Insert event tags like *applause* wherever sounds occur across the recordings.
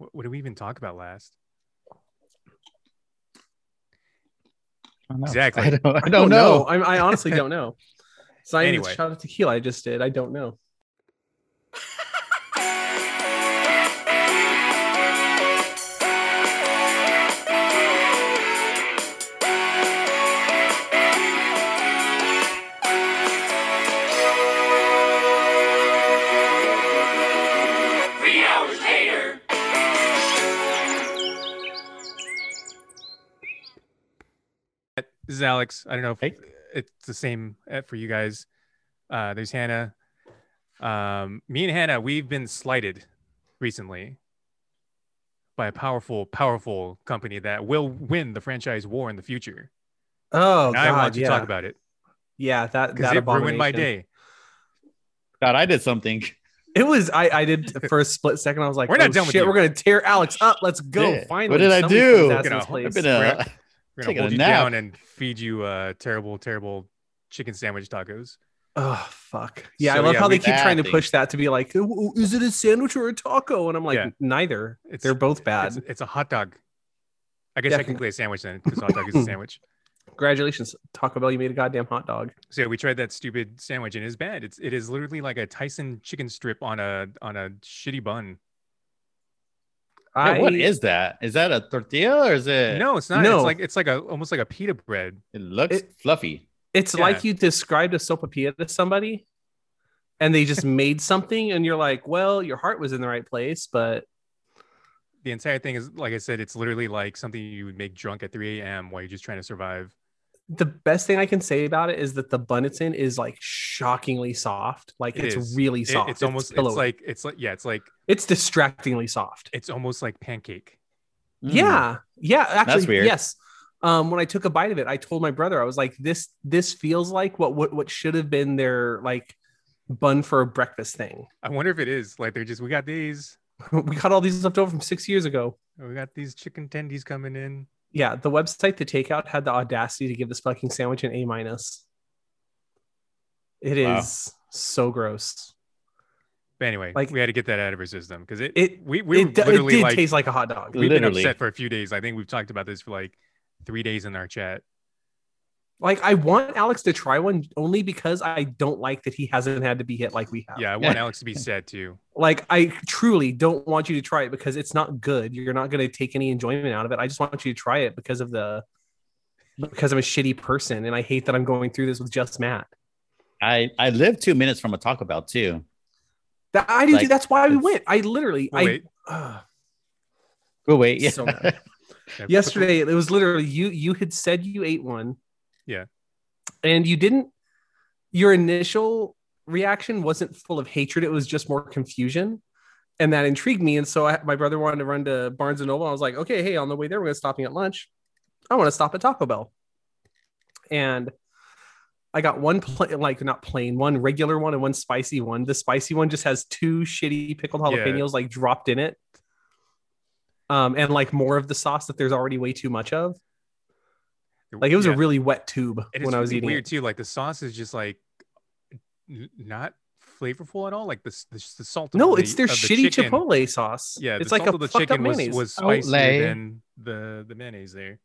What, what did we even talk about last? I don't. Exactly. *laughs* I don't, I I don't know. I, I honestly *laughs* don't know. It's not even Anyway. a shot of tequila. I just did. I don't know. Is Alex. I don't know if Hey. it's the same uh, for you guys. Uh, there's Hannah. Um, me and Hannah, we've been slighted recently by a powerful, powerful company that will win the franchise war in the future. Oh and god, I want to yeah. talk about it yeah, that because that it ruined my day. God, I did something. It was I I did for a split second. I was like, *laughs* We're not oh, done with shit, you. we're gonna tear Alex up. Let's go. Yeah. Finally, What did I do? put his Gonna- his I've been We're uh, We're gonna Taking hold a you nap. down and feed you uh, terrible, terrible chicken sandwich tacos. Oh fuck. Yeah, I love yeah, how we- they keep trying to Bad push that to be like, "Oh, oh, is it a sandwich or a taco? And I'm like, Yeah. neither. It's- They're both bad. It's, it's a hot dog. I guess Yeah. technically a sandwich then, because hot dog is a *laughs* sandwich. Congratulations, Taco Bell. You made a goddamn hot dog. So yeah, we tried that stupid sandwich and it's bad. It's it is literally like a Tyson chicken strip on a on a shitty bun. Yeah, what I- is that? Is that a tortilla or is it? No, it's not. No. It's like it's like a almost like a pita bread. It looks It- fluffy. It's Yeah. like you described a sopapilla to somebody, and they just made *laughs* something, and you're like, well, your heart was in the right place, but The entire thing is like I said, it's literally like something you would make drunk at 3 a.m. while you're just trying to survive. The best thing I can say about it is that the bun it's in is like shockingly soft. Like It it's is. really It- soft. it's almost it's pillowy. like it's like yeah, it's like it's distractingly soft. it's almost like pancake. Mm. Yeah, yeah. Actually, weird. yes. Um, when I took a bite of it, I told my brother, I was like, "This, this feels like what what what should have been their like bun for a breakfast thing." I wonder if it is like they're just we got these *laughs* we got all these left over from six years ago. we got these chicken tendies coming in. Yeah, the website The takeout had the audacity to give this fucking sandwich an A minus. It is Wow. so gross. But anyway, Like- we had to get that out of our system because it, It- we we were It, d- it literally did like taste like a hot dog. we've been upset for a few days. I think we've talked about this for like three days in our chat. Like I want Alex to try one only because I don't like that he hasn't had to be hit like we have. Yeah, I want Alex to be sad too. Like I truly don't want you to try it because it's not good. You're not going to take any enjoyment out of it. I just want you to try it because of the because I'm a shitty person and I hate that I'm going through this with just Matt. I I live two minutes from a Taco Bell too. That I do. Like, that's why we went. I literally. Well, I wait, *sighs* ugh, Go wait. Yeah. so *laughs* yesterday it was literally you. You had said you ate one. Yeah. and you didn't. Your initial reaction wasn't full of hatred. It was just more confusion. And that intrigued me. And so I, my brother wanted to run to Barnes and Noble. I was like, okay, hey, on the way there, we're going to stop at lunch. I want to stop at Taco Bell. And I got one, pla- like not plain, one regular one and one spicy one. The spicy one just has two shitty pickled Yeah. jalapenos like dropped in it. Um, and like more of the sauce that there's already way too much of. Like it was yeah. a really wet tube It when is I was really eating weird it. too. Like the sauce is just like n- not flavorful at all. Like the the, the salt. of No, the- it's their of the shitty chicken- chipotle sauce. Yeah, it's the like salt a of the up chicken was, mayonnaise. was spicier Chipotle. than the the mayonnaise there.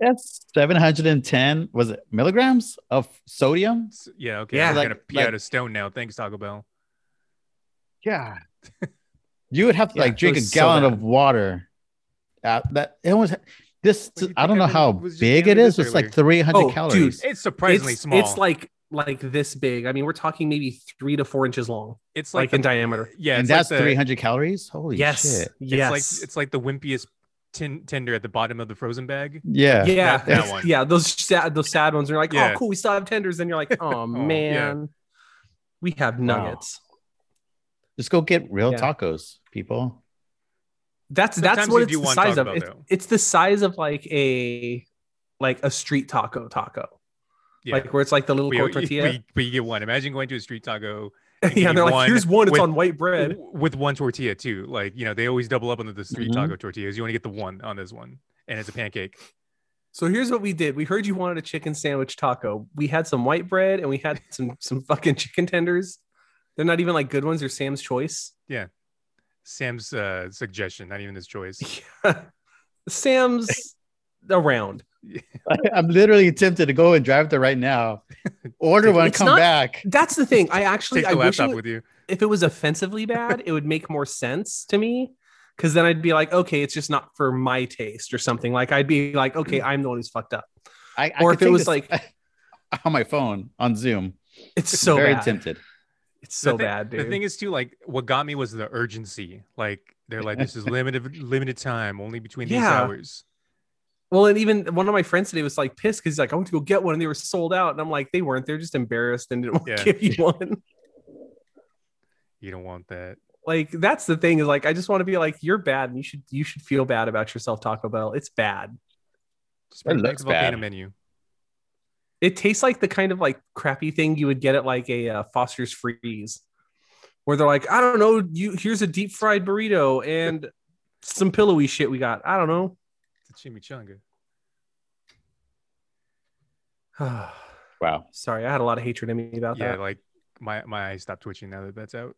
That's 710 was it milligrams of sodium? Yeah, okay. Yeah. I'm Like- gonna pee like- out a stone now. Thanks, Taco Bell. Yeah. *laughs* you would have to Yeah, like drink a was so gallon of water. Uh, that it was this What do you I don't think know how big eating it this is. It's like earlier? 300 Oh, dude. calories. It's surprisingly it's, small. It's like like this big. I mean, we're talking maybe three to four inches long, it's like, like, in the- diameter. Yeah, and that's like the, 300 calories. Holy yes, shit! It's like it's like the wimpiest tin tender at the bottom of the frozen bag. Yeah. yeah, that- that one. yeah. Those sad, those sad ones are like, oh, Yeah. oh, cool, we still have tenders, and you're like, *laughs* oh, yeah. man, we have nuggets. Just go get real Yeah. tacos, people. That's that's what it's the size of. It's, it's the size of like a like a street taco taco, Yeah. like where it's like the little you, tortilla. but you- get one. Imagine going to a street taco *laughs* yeah, and they're like, here's one. It's with- on white bread. with one tortilla too. Like you know, they always double up on the, street Mhm. taco tortillas. You only get the one on this one, and it's a pancake. So here's what we did. We heard you wanted a chicken sandwich taco. We had some white bread and we had some some fucking chicken tenders. They're not even like good ones. They're Sam's Choice. Sam's uh, suggestion, not even his choice. *laughs* Sam's around. I'm literally tempted to go and drive there right now. *laughs* Order one, It's come not- back. That's the thing. I *laughs* actually Take I the wish it with you. if it was offensively bad, it would make more sense to me. Cause then I'd be like, okay, it's just not for my taste or something. Like I'd be like, okay, I'm the one who's fucked up. I, I Or if it was this like- on my phone on Zoom. It's so very bad. tempted. It's so the thi- bad, dude. The thing is too, like what got me was the urgency. Like they're like, this is *laughs* limited limited time, only between these Yeah. hours. well, and even one of my friends today was like pissed because he's like, I went to go get one and they were sold out. And I'm like, they weren't. They're just embarrassed and didn't want *laughs* Yeah. to give you one. You don't want that. like that's the thing is like I just want to be like, you're bad and you should you should feel bad about yourself, Taco Bell. It's bad. Just bring That back looks the volcano bad. menu. It tastes like the kind of like crappy thing you would get at like a uh, Foster's Freeze, where they're like, I don't know, you here's a deep fried burrito and some pillowy shit we got. I don't know. It's a chimichanga. *sighs* Wow. Sorry, I had a lot of hatred in me about Yeah, that. Yeah, like my my eyes stopped twitching now that that's out.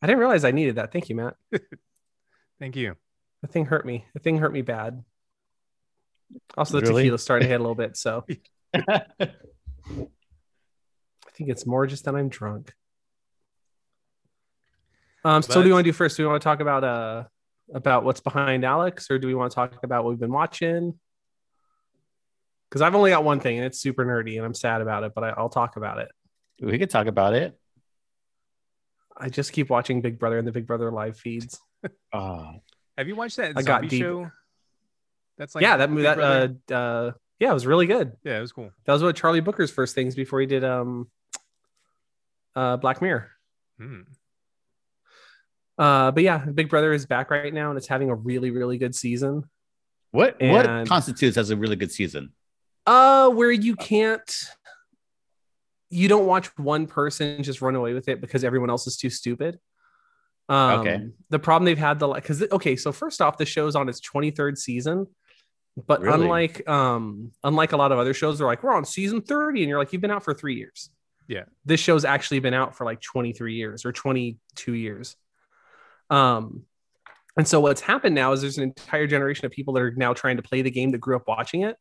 I didn't realize I needed that. Thank you, Matt. *laughs* Thank you. The thing hurt me. The thing hurt me bad. Also, the Really? tequila started to hit a little bit, so *laughs* I think it's more just that I'm drunk. Um, so what do But- you want to do first? Do we want to talk about uh about what's behind Alex, or do we want to talk about what we've been watching? Because I've only got one thing, and it's super nerdy, and I'm sad about it, but I, I'll talk about it. we could talk about it. I just keep watching Big Brother and the Big Brother live feeds. Oh, *laughs* Have you watched that I got zombie deep. show? That's like yeah, that Big that uh, uh yeah, it was really good. yeah, it was cool. That was what Charlie Brooker's first things before he did um uh Black Mirror. Hmm. Uh but yeah, Big Brother is back right now and it's having a really, really good season. what And- what constitutes as a really good season? Uh where you can't you don't watch one person just run away with it because everyone else is too stupid. Um Okay. the problem they've had the like because okay, so first off, the show's on its 23rd season. But Really? unlike um unlike a lot of other shows, they're like, we're on season 30, and you're like, you've been out for three years. Yeah. This show's actually been out for like 23 years or 22 years. Um and so what's happened now is there's an entire generation of people that are now trying to play the game that grew up watching it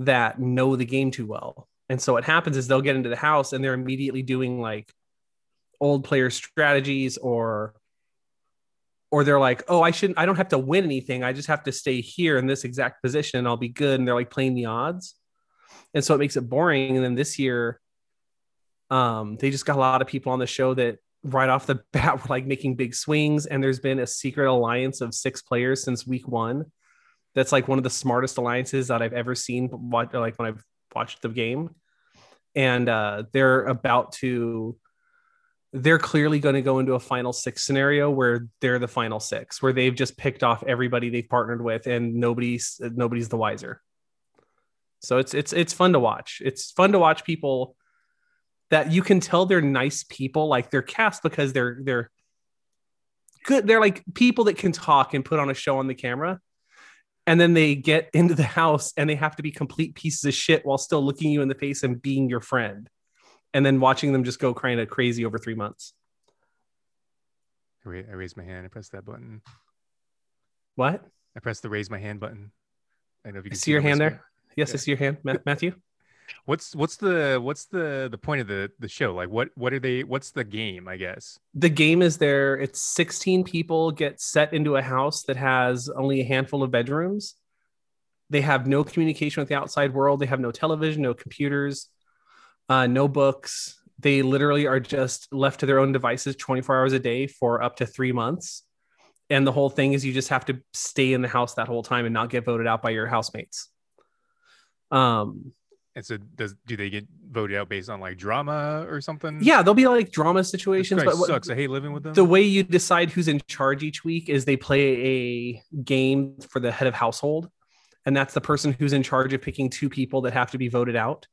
that know the game too well. And so what happens is they'll get into the house and they're immediately doing like old player strategies or or they're like, "Oh, I shouldn't I don't have to win anything. I just have to stay here in this exact position and I'll be good." And they're like playing the odds. And so it makes it boring and then this year um they just got a lot of people on the show that right off the *laughs* bat were like making big swings and there's been a secret alliance of six players since week 1 that's like one of the smartest alliances that I've ever seen like when I've watched the game and uh they're about to they're clearly going to go into a final six scenario where they're the final six where they've just picked off everybody they've partnered with and nobody's nobody's the wiser. So it's it's it's fun to watch. It's fun to watch people that you can tell they're nice people like they're cast because they're they're good. They're like people that can talk and put on a show on the camera and then they get into the *laughs* house and they have to be complete pieces of shit while still looking you in the face and being your friend and then watching them just go kind of crazy over three months I, ra- raised my hand. I pressed that button. what I pressed the raise my hand button. I don't know if you I can see your it on hand screen. there yes i see your hand Ma- *laughs* matthew What's what's the what's the the point of the the show? Like what what are they? What's the game? I guess. the game is there it's 16 people get set into a house that has only a handful of bedrooms they have no communication with the outside world they have no television no computers uh, no books they literally are just left to their own devices 24 hours a day for up to three months and the whole thing is you just have to stay in the house that whole time and not get voted out by your housemates um And so does do they get voted out based on like drama or something? yeah there'll be like drama situations but what, sucks. I hate living with them. the way you decide who's in charge each week is they play a game for the head of household and that's the person who's in charge of picking two people that have to be voted out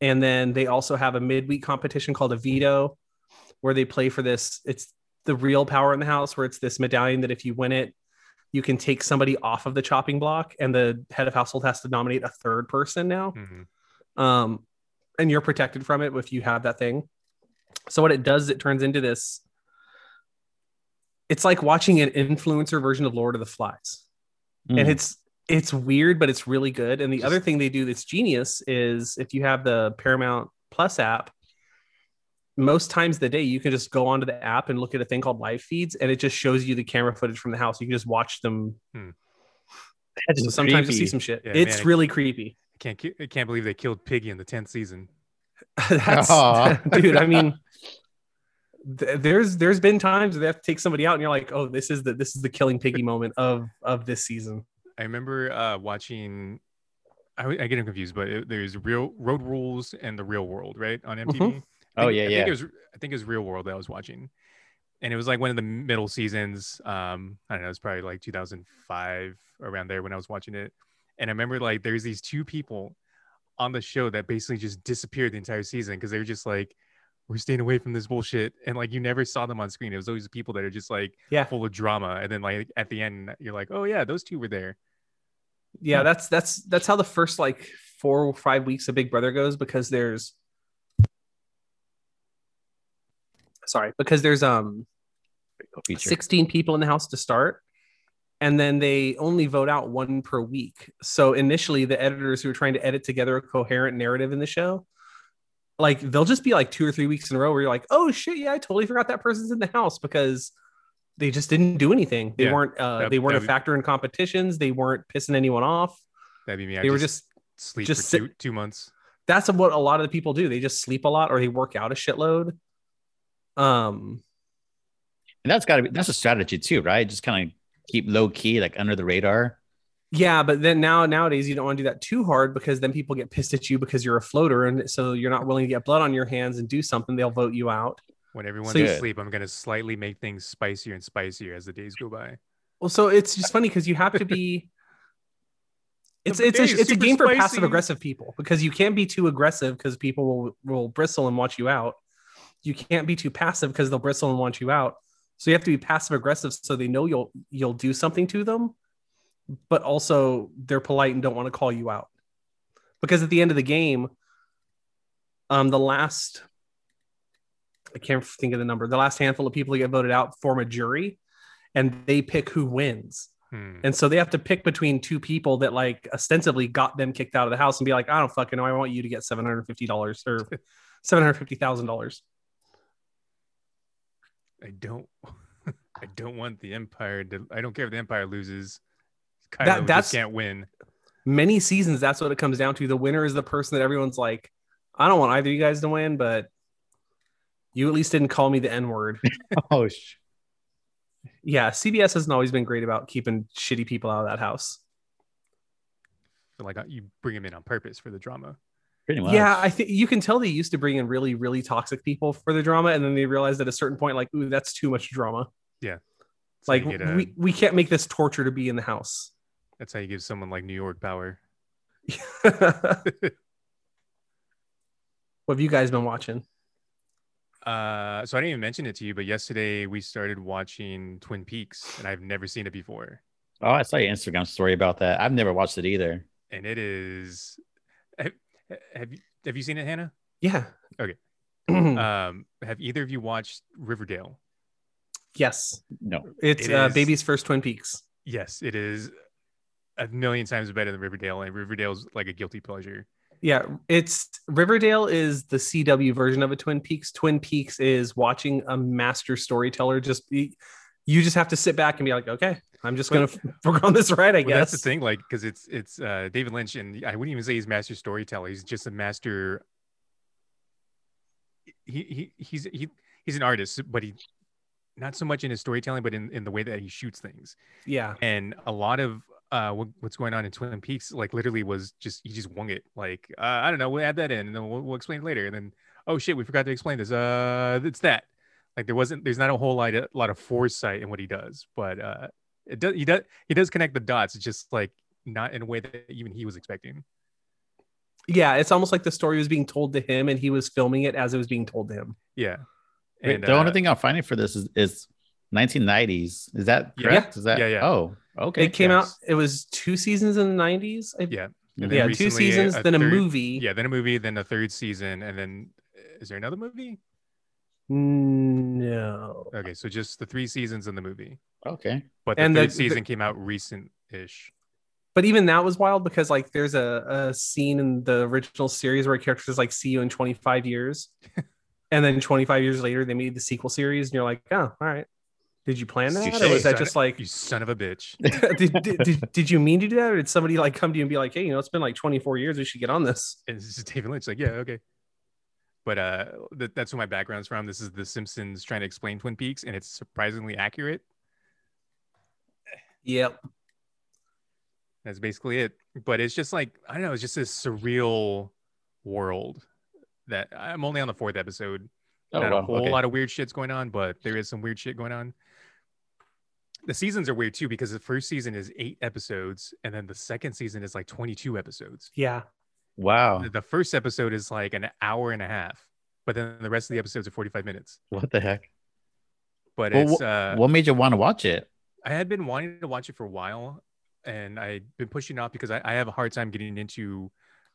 and then they also have a midweek competition called a veto where they play for this it's the real power in the house where it's this medallion that if you win it you can take somebody off of the chopping block and the head of household has to nominate a third person now Mhm. um, and you're protected from it if you have that thing. So what it does, it turns into this it's like watching an influencer version of Lord of the Flies. Mm. and it's it's weird but it's really good. And the Just- other thing they do that's genius is if you have the paramount plus app most times of the day you can just go onto the app and look at a thing called live feeds and it just shows you the camera footage from the house. You can just watch them. Hmm. So sometimes you see some shit. Yeah, it's man, really creepy. I can't I can't believe they killed Piggy in the tenth season. *laughs* that's *laughs* dude i mean th- there's there's been times where they have to take somebody out and you're like oh this is the this is the killing piggy moment of of this season I remember uh, watching. I, I get them confused, but it, there's real road rules and the real world, right, on MTV. Mhm. I Oh, yeah, I yeah. Think it was, I think it was Real World that I was watching, and it was like one of the middle seasons. Um, I don't know, it's probably like 2005 around there when I was watching it, and I remember like there's these two people on the show that basically just disappeared the entire season because they were just like, we're staying away from this bullshit, and like you never saw them on screen. It was always the people that are just like yeah full of drama, and then like at the end you're like, oh yeah, those two were there. Yeah that's that's that's how the first like four or five weeks of big brother goes because there's sorry because there's um Feature. 16 people in the house to start and then they only vote out one per week so initially the editors who are trying to edit together a coherent narrative in the show like they'll just be like two or three weeks in a row where you're like oh shit yeah i totally forgot that person's in the house because they just didn't do anything they Yeah. weren't uh, That- they weren't a that- factor in competitions they weren't pissing anyone off That'd be me. I they were just sleep just for two, two months. that's what a lot of the people do they just sleep a lot or they work out a shitload um And that's got to be that's a strategy too, right? Just kind of keep low key, like under the radar. Yeah, but then now nowadays you don't want to do that too hard because then people get pissed at you because you're a floater, and so you're not willing to get blood on your hands and do something. They'll vote you out. When everyone's So- asleep, I'm gonna slightly make things spicier and spicier as the days go by. Well, so it's just funny because you have to be. *laughs* It's it's a, it's a game for spicy. passive aggressive people because you can't be too aggressive because people will will bristle and watch you out. You can't be too passive because they'll bristle and want you out. So you have to be passive aggressive so they know you'll you'll do something to them, but also they're polite and don't want to call you out. Because at the end of the game, um, the last I can't think of the number. The last handful of people who get voted out form a jury, and they pick who wins. Hmm. And so they have to pick between two people that like ostensibly got them kicked out of the house and be like, I don't fucking know. I want you to get seven hundred fifty dollars or seven hundred fifty thousand dollars. I don't. *laughs* I don't want the Empire. To, I don't care if the Empire loses. Kylo That- just that's- can't win. Many seasons, that's what it comes down to. The winner is the person that everyone's like, I don't want either of you guys to win, but you at least didn't call me the N word. *laughs* Oh, sh- yeah, CBS hasn't always been great about keeping shitty people out of that house. Feel like uh, you bring them in on purpose for the drama. pretty much. Yeah, I think you can tell they used to bring in really, really toxic people for the drama, and then they realized at a certain point, like, ooh, that's too much drama. So Like, a- we, we can't make this torture to be in the house. that's how you give someone like New York power. *laughs* what have you guys been watching? Uh, so I didn't even mention it to you, but yesterday we started watching Twin Peaks, and I've never seen it before. Oh, I saw your Instagram story about that. I've never watched it either. and it is. Have, have you have you seen it, Hannah? Yeah. Okay. *clears throat* Um, have either of you watched Riverdale? yes. No. It's It uh, is- baby's first Twin Peaks. Yes, it is a million times better than Riverdale, and Riverdale's like a guilty pleasure. Yeah, it's Riverdale is the CW version of a Twin Peaks. Twin Peaks is watching a master storyteller. Just you just have to sit back and be like, okay, I'm just gonna *laughs* work on this right. I Well, that's the thing, like, because it's it's uh, David Lynch, and I wouldn't even say he's master storyteller. He's just a master. He, he he's he, he's an artist, but he not so much in his storytelling, but in, in the way that he shoots things. Yeah, And a lot of uh, what, what's going on in Twin Peaks, like literally was just he just wung it. Like uh, I don't know, we'll add that in, and then we'll, we'll explain it later. And then oh shit, we forgot to explain this. Uh, it's that. Like there wasn't, there's not a whole lot, a lot of foresight in what he does, but uh, it does. He does. He does connect the dots. It's just like not in a way that even he was expecting. yeah. It's almost like the story was being told to him, and he was filming it as it was being told to him. Yeah. Wait, And the only uh, thing I'm finding for this is, is 1990s. Is that Yeah. correct? Is that? Yeah, yeah. Oh, okay. it came yes. out. It was two seasons in the '90s. I- Yeah. And then yeah, two recently seasons, then a third- movie. Yeah, then a movie, then a third season, and then is there another movie? No. Okay, so just the three seasons in the movie, Okay. but the And the- third the- season came out recent-ish. But even that was wild because like there's a, a scene in the original series where a character is like, see you in 25 years. *laughs* and then 25 years later, they made the sequel series, and you're like, oh, all right. Did you plan that? Touche. Or was that Son- just like You son of a bitch. *laughs* *laughs* did, did, did, did you mean to do that? Or did somebody like come to you and be like, hey, you know, it's been like 24 years, we should get on this? And this just David Lynch, like, yeah, okay. But uh, th- that's where my background's from. This is The Simpsons trying to explain Twin Peaks, and it's surprisingly accurate. Yep. That's basically it. But it's just like I don't know. It's just this surreal world that I'm only on the fourth episode. Oh, Not wow. a whole okay. lot of weird shit's going on, but there is some weird shit going on. The seasons are weird too because the first season is eight episodes, and then the second season is like 22 episodes. Yeah. Wow. The- The first episode is like an hour and a half, but then the rest of the episodes are 45 minutes. What the heck? But Well, it's uh, what made you want to watch it? I had been wanting to watch it for a while, and I'd been pushing off because I, I have a hard time getting into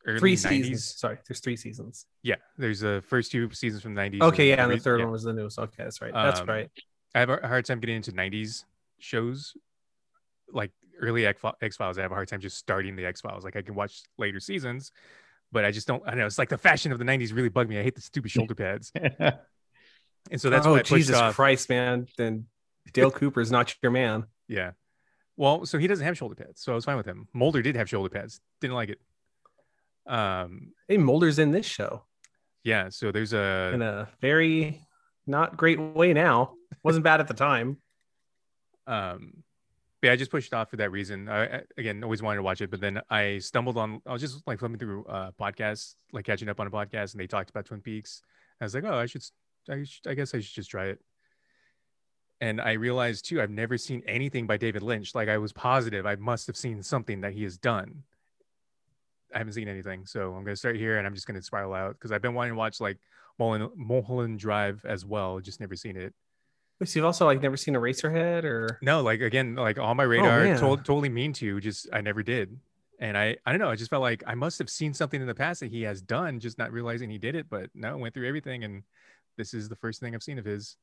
early Three 90s. seasons. Sorry, there's three seasons. Yeah, there's the first two seasons from the 90s. Okay, and yeah, and the third yeah. one was the newest. Okay, that's right. That's Um, right. I have a hard time getting into 90s shows, like early X Files. I have a hard time just starting the X Files. Like I can watch later seasons, but I just don't. I don't know. It's like the fashion of the 90s really bugged me. I hate the stupid shoulder pads, *laughs* and so that's oh why I Jesus off. Christ, man! Then Dale Cooper's not your man. Yeah. Well, so he doesn't have shoulder pads, so I was fine with him. Mulder did have shoulder pads. Didn't like it. Um. Hey, Mulder's in this show Yeah. So there's a in a very not great way now. Wasn't bad at the time. Um but yeah, I just pushed it off for that reason. I, again always wanted to watch it, but then I stumbled on I was just like flipping through uh podcasts, like catching up on a podcast, and they talked about Twin Peaks. I was like, oh, I should, I, should, I guess I should just try it. And I realized too, I've never seen anything by David Lynch. Like I was positive I must have seen something that he has done. I haven't seen anything, so I'm gonna start here, and I'm just gonna spiral out because I've been wanting to watch like Mulholland Drive as well, just never seen it. So you've also like never seen Eraserhead or No, like again, like on my oh, radar, man. to- totally mean to, you. just I never did. And I, I don't know, I just felt like I must have seen something in the past that he has done, just not realizing he did it. But no, went through everything, and this is the first thing I've seen of his.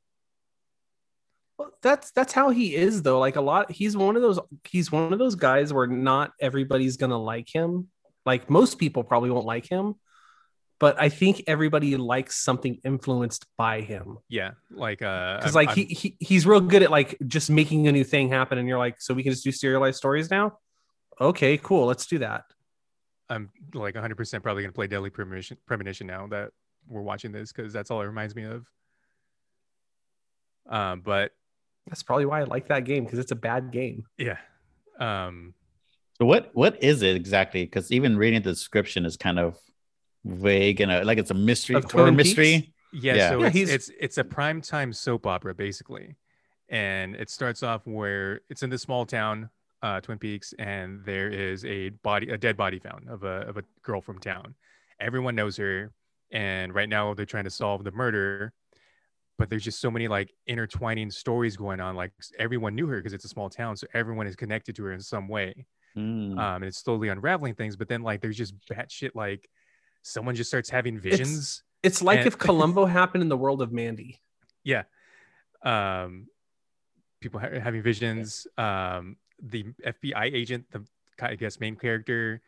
Well, that's that's how he is though. Like a lot, he's one of those he's one of those guys where not everybody's gonna like him. Like most people probably won't like him, but I think everybody likes something influenced by him. Yeah, like uh, Because I'm- like I'm- he, he he's real good at like just making a new thing happen, and you're like, so we can just do serialized stories now. Okay, cool, let's do that. I'm like 100 percent probably gonna play Deadly Premonition, Premonition now that we're watching this because that's all it reminds me of. Um, but That's probably why I like that game because it's a bad game. yeah, um, So what what is it exactly? Because even reading the description is kind of vague and uh like it's a mystery Of or Twin mystery. Yeah, Yeah. so Yeah, it's, it's it's a primetime soap opera basically, and it starts off where it's in this small town, uh, Twin Peaks, and there is a body, a dead body found of a of a girl from town. Everyone knows her, and right now they're trying to solve the murder, but there's just so many like intertwining stories going on. Like everyone knew her because it's a small town, so everyone is connected to her in some way Mm. um, and it's slowly unraveling things. But then like there's just batshit like someone just starts having visions. It's like And- if Columbo *laughs* happened in the world of Mandy. yeah, um, people ha- having visions. Um, the FBI agent, the I guess main character,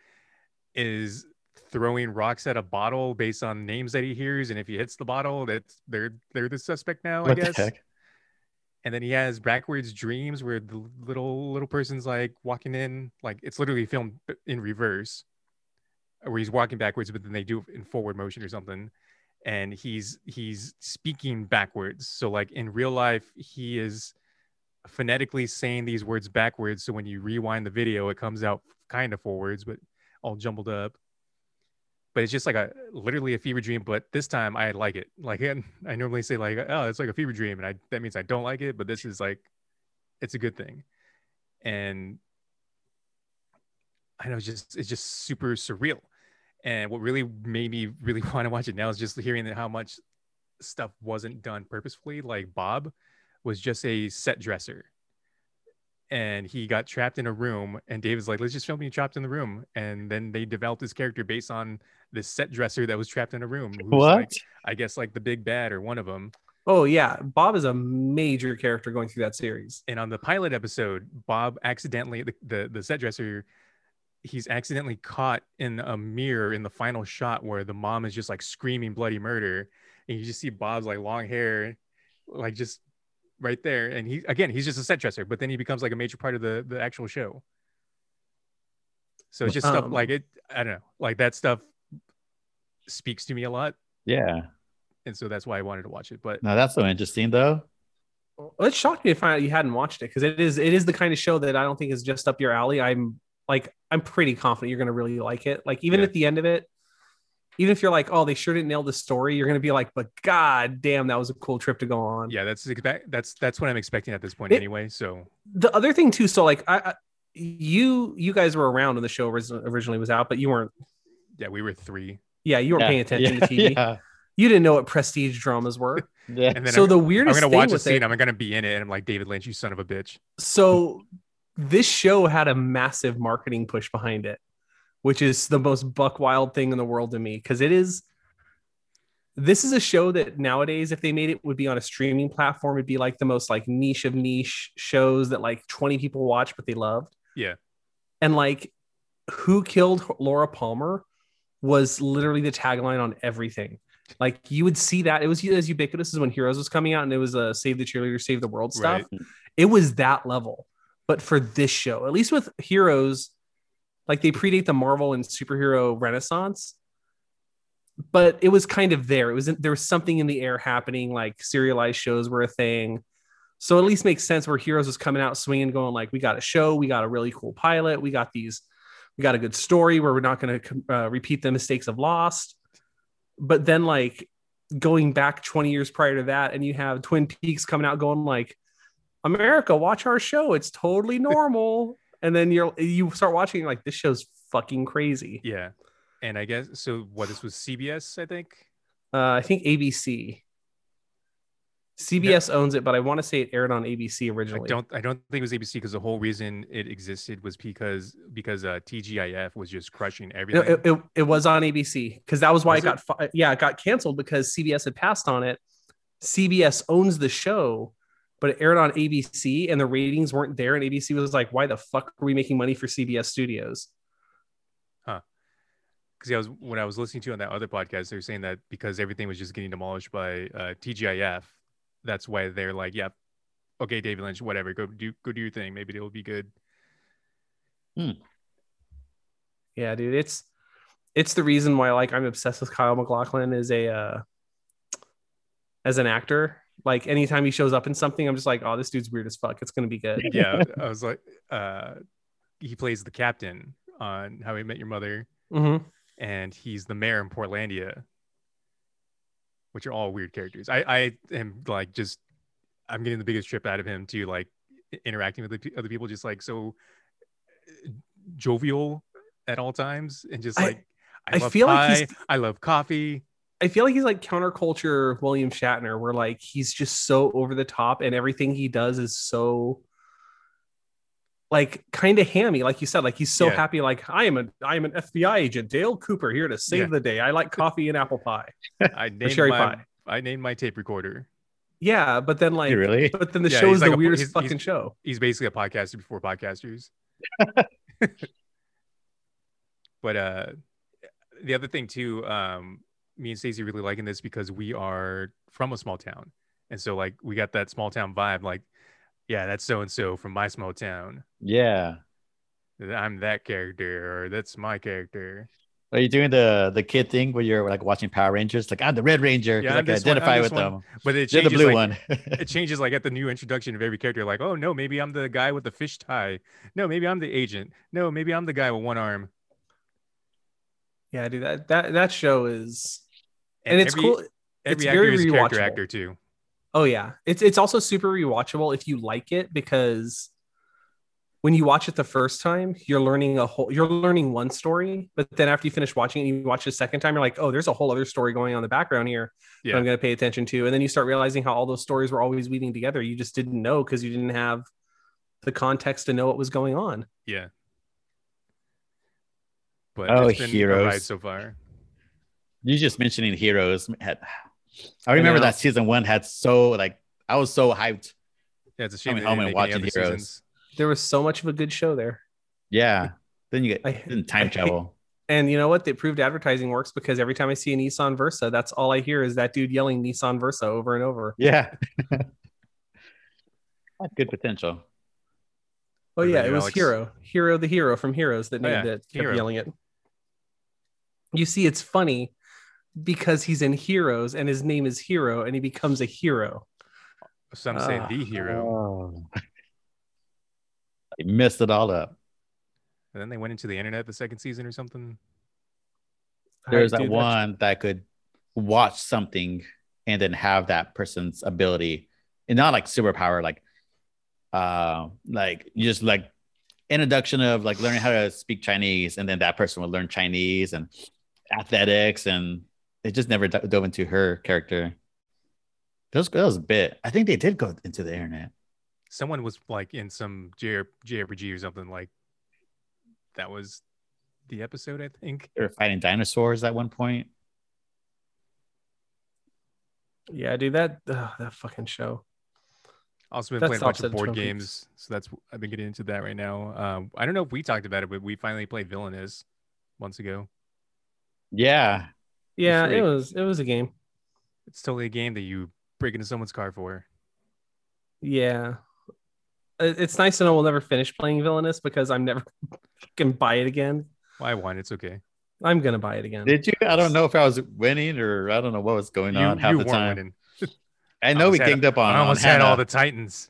is throwing rocks at a bottle based on names that he hears, and if he hits the bottle, that's they're they're the suspect now. I what the guess. heck? and then he has backwards dreams where the little little person's like walking in like it's literally filmed in reverse where he's walking backwards but then they do in forward motion or something. And he's he's speaking backwards. So like in real life he is phonetically saying these words backwards. So when you rewind the video it comes out kind of forwards but all jumbled up. But it's just like a literally a fever dream but this time i like it. Like *laughs* i normally say like oh it's like a fever dream and i that means i don't like it but this is like it's a good thing. And i know it's just it's just super surreal and what really made me really *laughs* want to watch it now is just hearing how much stuff wasn't done purposefully like bob was just a set dresser and he got trapped in a room and david's like let's just film you trapped in the room and then they developed this character based on this set dresser that was trapped in a room What? like, i guess like the big bad or one of them Oh yeah, Bob is a major character going through that series. and on the pilot episode, Bob accidentally the, the the set dresser he's accidentally caught in a mirror in the final shot where the mom is just like screaming bloody murder and you just see Bob's like long hair like just right there and he again he's just a set dresser but then he becomes like a major part of the the actual show. So it's just stuff Um, like it I don't know like that stuff speaks to me a lot Yeah. and so that's why I wanted to watch it but No, that's so interesting though. Well, It shocked me to find out you hadn't watched it because it is it is the kind of show that I don't think is just up your alley. I'm like I'm pretty confident you're gonna really like it. Like even Yeah. at the end of it, even if you're like, oh, they sure didn't nail the story, you're gonna be like, but god damn, that was a cool trip to go on. yeah that's expect that's that's what I'm expecting at this point It- anyway so The other thing too, so like I, I you you guys were around when the show oris- originally was out, but you weren't. yeah we were 3 Yeah, you weren't Yeah, paying attention *laughs* yeah, to TV. Yeah. You didn't know what prestige dramas were. Yeah. and then so I'm, the I'm weirdest gonna thing watch a with scene. it, I'm gonna be in it, and I'm like David Lynch, you son of a bitch. so this show had a massive marketing push behind it which is the most buck wild thing in the world to me because it is this is a show that nowadays if they made it would be on a streaming platform. It'd be like the most like niche of niche shows that like 20 people watch but they loved. Yeah. and like who killed laura palmer was literally the tagline on everything. Like you would see that. It was as ubiquitous as when heroes was coming out and it was a save the cheerleader save the world stuff. Right. it was that level but for this show at least with heroes like they predate the marvel and superhero renaissance but it was kind of there. It was there was something in the air happening like serialized shows were a thing. So at least makes sense where heroes was coming out swinging going like we got a show we got a really cool pilot we got these we got a good story where we're not going to uh, repeat the mistakes of lost. But then like going back 20 years prior to that and you have twin peaks coming out going like America, watch our show. It's totally normal. *laughs* and then you're you start watching you're like this show's fucking crazy. Yeah. And I guess so. What this was CBS, I think. Uh, I think ABC. CBS owns it, but I want to say it aired on ABC originally. I don't. I don't think it was ABC because the whole reason it existed was because because uh, TGIF was just crushing No, everything. it, it, it was on ABC because that was why Was it got fi- yeah it got canceled because CBS had passed on it. CBS owns the show, but it aired on ABC and the ratings weren't there, and ABC was like, "Why the fuck are we making money for CBS Studios?" Huh. Because I was when I was listening to you on that other podcast, they were saying that because everything was just getting demolished by uh, TGIF, that's why they're like, "Yep, okay, David Lynch, whatever, go do go do your thing. Maybe it'll be good." Yeah, dude, it's it's the reason why like I'm obsessed with Kyle MacLachlan as a uh as an actor. Like anytime he shows up in something, I'm just like, oh, this dude's weird as fuck. It's gonna be good. Yeah, *laughs* I was like, uh, he plays the captain on How I Met Your Mother, hmm and he's the mayor in Portlandia, which are all weird characters. I I am like just I'm getting the biggest trip out of him to like interacting with the other people, just like so uh, jovial at all times, and just like I, I love feel like pie, he's- I love coffee. I feel like he's like counterculture William Shatner, where like he's just so over the top and everything he does is so like kind of hammy, like you said. Like he's so Yeah. happy, like I am a I am an FBI agent, Dale Cooper, here to save Yeah. the day. I like coffee and apple pie. *laughs* I named cherry my pie. I named my tape recorder. Yeah, but then like really? but then the Yeah, show is like the a- weirdest he's- he's- fucking show. He's basically a podcaster before podcasters. *laughs* *laughs* but uh the other thing too, um, me and Stacey really liking this because we are from a small town. And so like we got that small town vibe, like, yeah, that's so and so from my small town. Yeah. I'm that character, or that's my character. Are you doing the the kid thing where you're like watching Power Rangers? Like I'm the Red Ranger Yeah, I'm can this one, identify with one. them. But it You're the blue like, one. it *laughs* changes like at the new introduction of every character, like, oh no, maybe I'm the guy with the fish tie. No, maybe I'm the agent. No, maybe I'm the guy with one arm. Yeah, dude, that that that show is and, it's every- cool. Every it's actor very is a character rewatchable. actor too. Oh yeah, it's it's also super rewatchable if you like it because when you watch it the first time, you're learning a whole you're learning one story, but then after you finish watching it, you watch it a second time, you're like, oh, there's a whole other story going on in the background here Yeah. that I'm going to pay attention to, and then you start realizing how all those stories were always weaving together. You just didn't know because you didn't have the context to know what was going on. Yeah. But Oh, it's been a ride heroes. so far. You just mentioning heroes had I remember know. that season one had so like I was so hyped. Yeah, it's a shame Coming they home didn't and make watching Heroes. seasons. There was so much of a good show there. Yeah. Then you get I- then time *laughs* I travel. And you know what? The proved advertising works because every time I see a Nissan Versa, that's all I hear is that dude yelling Nissan Versa over and over. Yeah. *laughs* Had good potential. Oh yeah, it you, was Alex? Hiro, Hiro the Hero from Heroes that Oh, yeah, it, kept Hero. yelling it. You see, it's funny because he's in Heroes and his name is Hiro and he becomes a hero. Some say Ah. the hero. Oh. I messed it all up. And then they went into the internet the second season or something. There's that dude, one that could watch something and then have that person's ability and not like superpower, like uh like you just like introduction of like learning how to speak Chinese, and then that person would learn Chinese and athletics, and it just never dove into her character. That was, that was a bit. I think they did go into the internet. Someone was like in some J- JRPG or something like that was the episode, I think. They were fighting dinosaurs at one point. Yeah, dude, that ugh, that fucking show. Also been That playing a bunch of board Twin Peaks. games, so that's I've been getting into that right now. Um, I don't know if we talked about it, but we finally played Villainous months ago. Yeah, Yeah, it was it was a game. It's totally a game that you break into someone's car for. Yeah. It's nice to know we'll never finish playing Villainous because I'm never *laughs* can buy it again. Why one? It's okay. I'm gonna buy it again. did you? I don't know if I was winning or I don't know what was going You, on half you the time. winning. *laughs* I know we almost had- ganged up on. I almost on had all the Titans.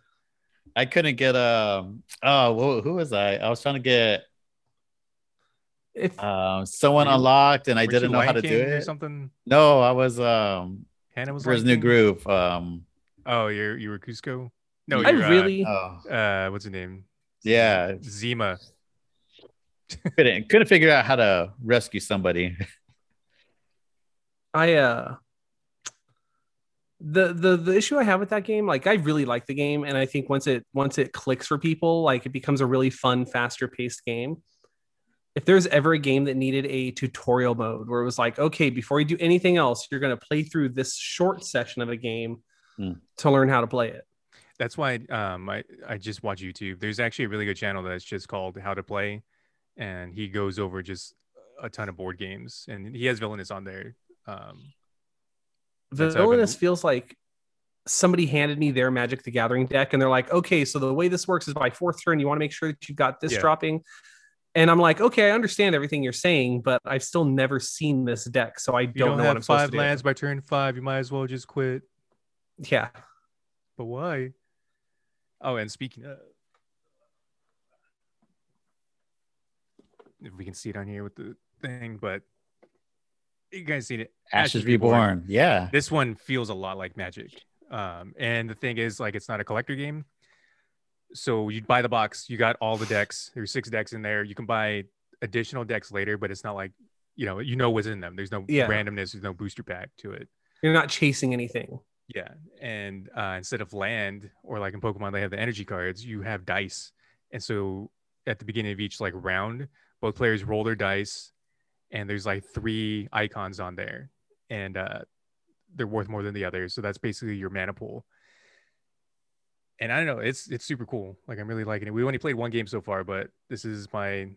I couldn't get um. Oh, who, who was I? I was trying to get If um someone you- unlocked, and I didn't know how to do King or it. something. No, I was um. Hannah was There's Lion new King? groove. Um. Oh, you're you were Kuzco. No, I you're, uh, really Oh, uh, what's her name? yeah. Yzma. *laughs* Couldn't couldn't figure out how to rescue somebody. *laughs* I uh the the the issue I have with that game, like I really like the game, and I think once it once it clicks for people, like it becomes a really fun, faster paced game. If there's ever a game that needed a tutorial mode where it was like, okay, before you do anything else, you're gonna play through this short section of a game Hmm. to learn how to play it. That's why um I, I just watch YouTube. There's actually a really good channel that's just called How to Play, and he goes over just a ton of board games, and he has Villainous on there. Um, That's how been- Villainous feels like somebody handed me their Magic the Gathering deck, and they're like, okay, so the way this works is by fourth turn, you want to make sure that you've got this Yeah. dropping. And I'm like, okay, I understand everything you're saying, but I've still never seen this deck, so I don't, don't, know what have I'm supposed five to lands by turn five. You might as well just quit. Yeah, But why? Oh, and speaking of, if we can see it on here with the thing, but you guys seen it? Ashes Reborn. Yeah. This one feels a lot like Magic. Um, and the thing is, like, it's not a collector game. So you buy the box, you got all the decks. There's six decks in there. You can buy additional decks later, but it's not like you know, you know what's in them. There's no Yeah. randomness. There's no booster pack to it. you're not chasing anything. Yeah, and uh, instead of land or like in Pokemon, they have the energy cards. You have dice, and so at the beginning of each like round, both players roll their dice, and there's like three icons on there, and uh, they're worth more than the others. So that's basically your mana pool. And I don't know, it's it's super cool. Like I'm really liking it. We only played one game so far, but this is my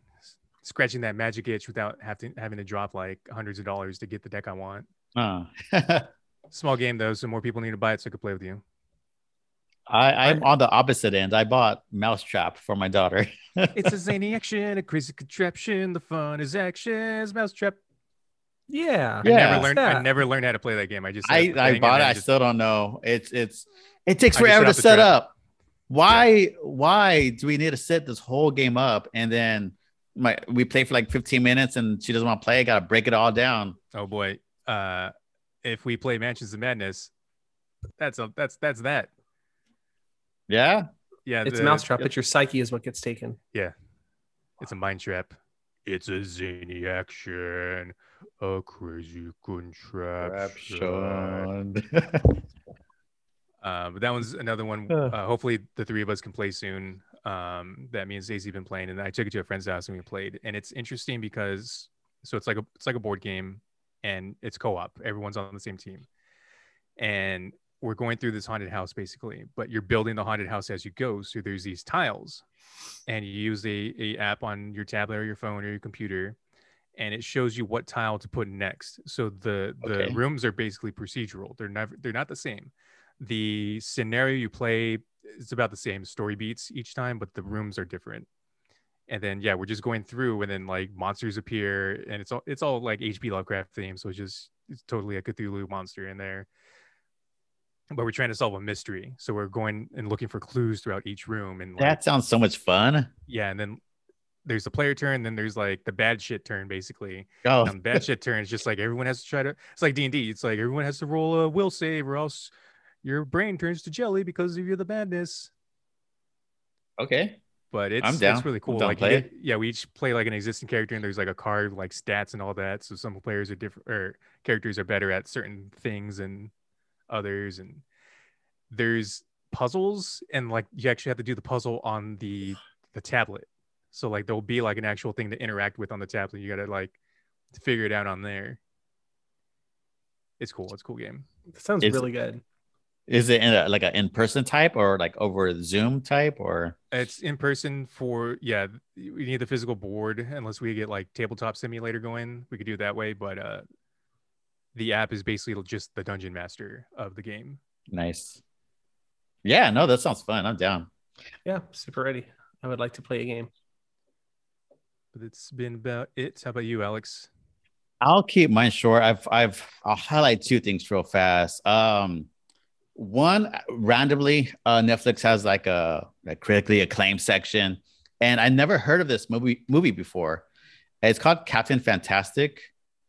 scratching that magic itch without having having to drop like hundreds of dollars to get the deck I want. Oh. *laughs* Small game though, so more people need to buy it so I could play with you. I, I'm on the opposite end. I bought Mousetrap for my daughter. *laughs* It's a zany action, a crazy contraption. The fun is actions. Mousetrap. Yeah, I Yeah. never learned. I never learned how to play that game. I just. I, I bought it. I just- still don't know. It's it's it takes forever to up the set trap. up. Why why do we need to set this whole game up and then my we play for like 15 minutes and she doesn't want to play? I gotta break it all down. Oh boy. Uh, if we play Mansions of Madness, that's a that's that's that. Yeah. Yeah, it's the- Mousetrap, but your psyche is what gets taken. Yeah. It's a mind trap. It's a zany action, a crazy contraption. *laughs* Uh, but that one's another one. Uh. Hopefully, the three of us can play soon. Um, that me and Stacey have been playing, and I took it to a friend's house and we played. And it's interesting because so it's like a it's like a board game, and it's co-op. Everyone's on the same team, and we're going through this haunted house basically, but you're building the haunted house as you go. So there's these tiles, and you use a, a app on your tablet or your phone or your computer, and it shows you what tile to put next. So the the Okay. rooms are basically procedural. They're never they're not the same. The scenario you play is about the same story beats each time, but the rooms are different. And then yeah, we're just going through, and then like monsters appear, and it's all it's all like H.P. Lovecraft theme. So it's just it's totally a Cthulhu monster in there but we're trying to solve a mystery. So we're going and looking for clues throughout each room. And like, That sounds so much fun. yeah, and then there's the player turn, then there's like the bad shit turn, basically. Oh, And bad shit turn is just like everyone has to try to. It's like D and D. It's like everyone has to roll a will save, or else your brain turns to jelly because of your the badness. okay. But it's I'm down. it's really I'm cool. down Like you play get- yeah, we each play like an existing character, and there's like a card like stats and all that. So some players are different, or characters are better at certain things and others, and there's puzzles, and like you actually have to do the puzzle on the the tablet. So like there'll be like an actual thing to interact with on the tablet. You gotta like figure it out on there. It's cool. It's a cool game. That sounds It's- really good. Is it in a, like an in person type or like over Zoom type or? It's in person for yeah. We need the physical board unless we get like tabletop simulator going. We could do it that way, but uh, the app is basically just the dungeon master of the game. Nice. Yeah, no, that sounds fun. I'm down. Yeah, super ready. I would like to play a game. But it's been about it. How about you, Alex? I'll keep mine short. I've I've I'll highlight two things real fast. Um one randomly uh Netflix has like a, a critically acclaimed section and I never heard of this movie movie before. It's called Captain Fantastic.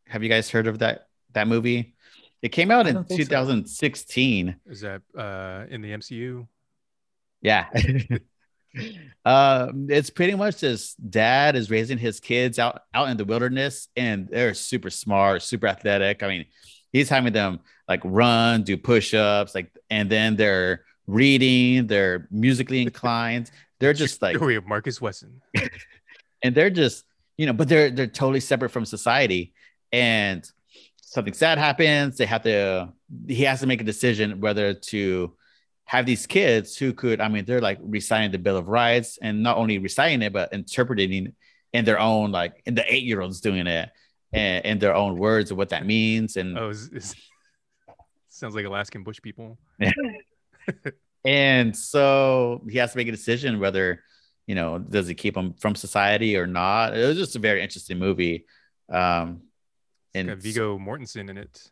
Have you guys heard of that that movie? It came out in don't think so. 2016. Is that uh in the MCU? Yeah. *laughs* um, it's pretty much this dad is raising his kids out out in the wilderness, and they're super smart, super athletic. I mean, he's having them like run, do push-ups, like, and then they're reading, they're musically *laughs* inclined. They're just like Story of Marcus Wesson. *laughs* and they're just you know but they're they're totally separate from society and something sad happens they have to he has to make a decision whether to have these kids who could i mean they're like reciting the bill of rights and not only reciting it but interpreting in their own like in the eight year olds doing it and in their own words of what that means. And Oh, is, is, *laughs* sounds like Alaskan bush people. *laughs* and so he has to make a decision whether you know does he keep him from society or not? It was just a very interesting movie. Um and Viggo Mortensen in it.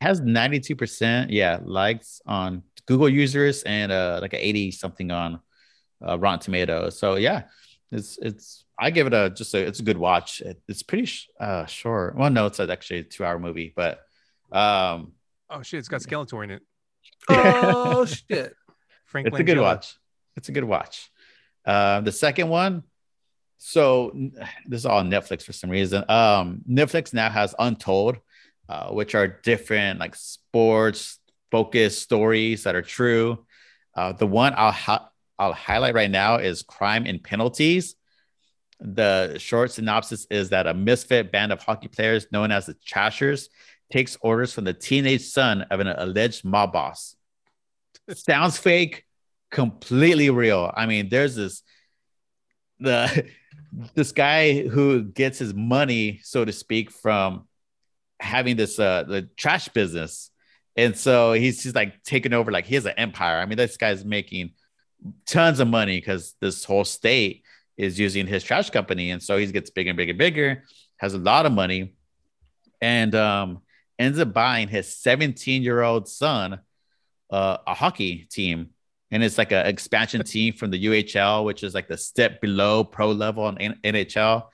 has 92% yeah likes on google users and uh like an 80 something on uh, rotten tomatoes. So yeah it's it's i give it a just a it's a good watch it, it's pretty sh- uh short well no it's actually a two hour movie but um Oh shit, it's got Skeletor in it. *laughs* Oh shit! Frank it's a good watch. It's a good watch. Uh, the second one, so *sighs* this is all Netflix for some reason. Um, Netflix now has Untold, uh, which are different like sports focused stories that are true. Uh, the one I'll hi- I'll highlight right now is Crime and Penalties. The short synopsis is that a misfit band of hockey players known as the Trashers takes orders from the teenage son of an alleged mob boss. Sounds fake, completely real. I mean, there's this the *laughs* this guy who gets his money, so to speak, from having this uh the trash business. And so he's just like taking over, like he has an empire. I mean, this guy's making tons of money because this whole state is using his trash company. And so he gets bigger and bigger and bigger, has a lot of money, and um ends up buying his 17 year old son uh, a hockey team. And it's like an expansion *laughs* team from the UHL, which is like the step below pro level in NHL.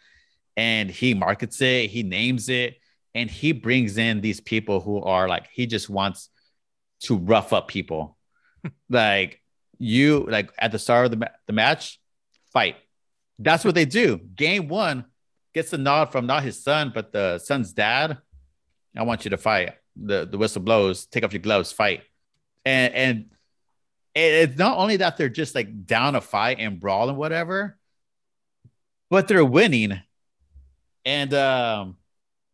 And he markets it, he names it, and he brings in these people who are like, he just wants to rough up people. *laughs* like, you, like at the start of the, ma- the match, fight. That's what they do. Game one gets the nod from not his son, but the son's dad. I want you to fight. The the whistle blows. Take off your gloves. Fight. And and it's not only that they're just like down a fight and brawl and whatever, but they're winning. And um,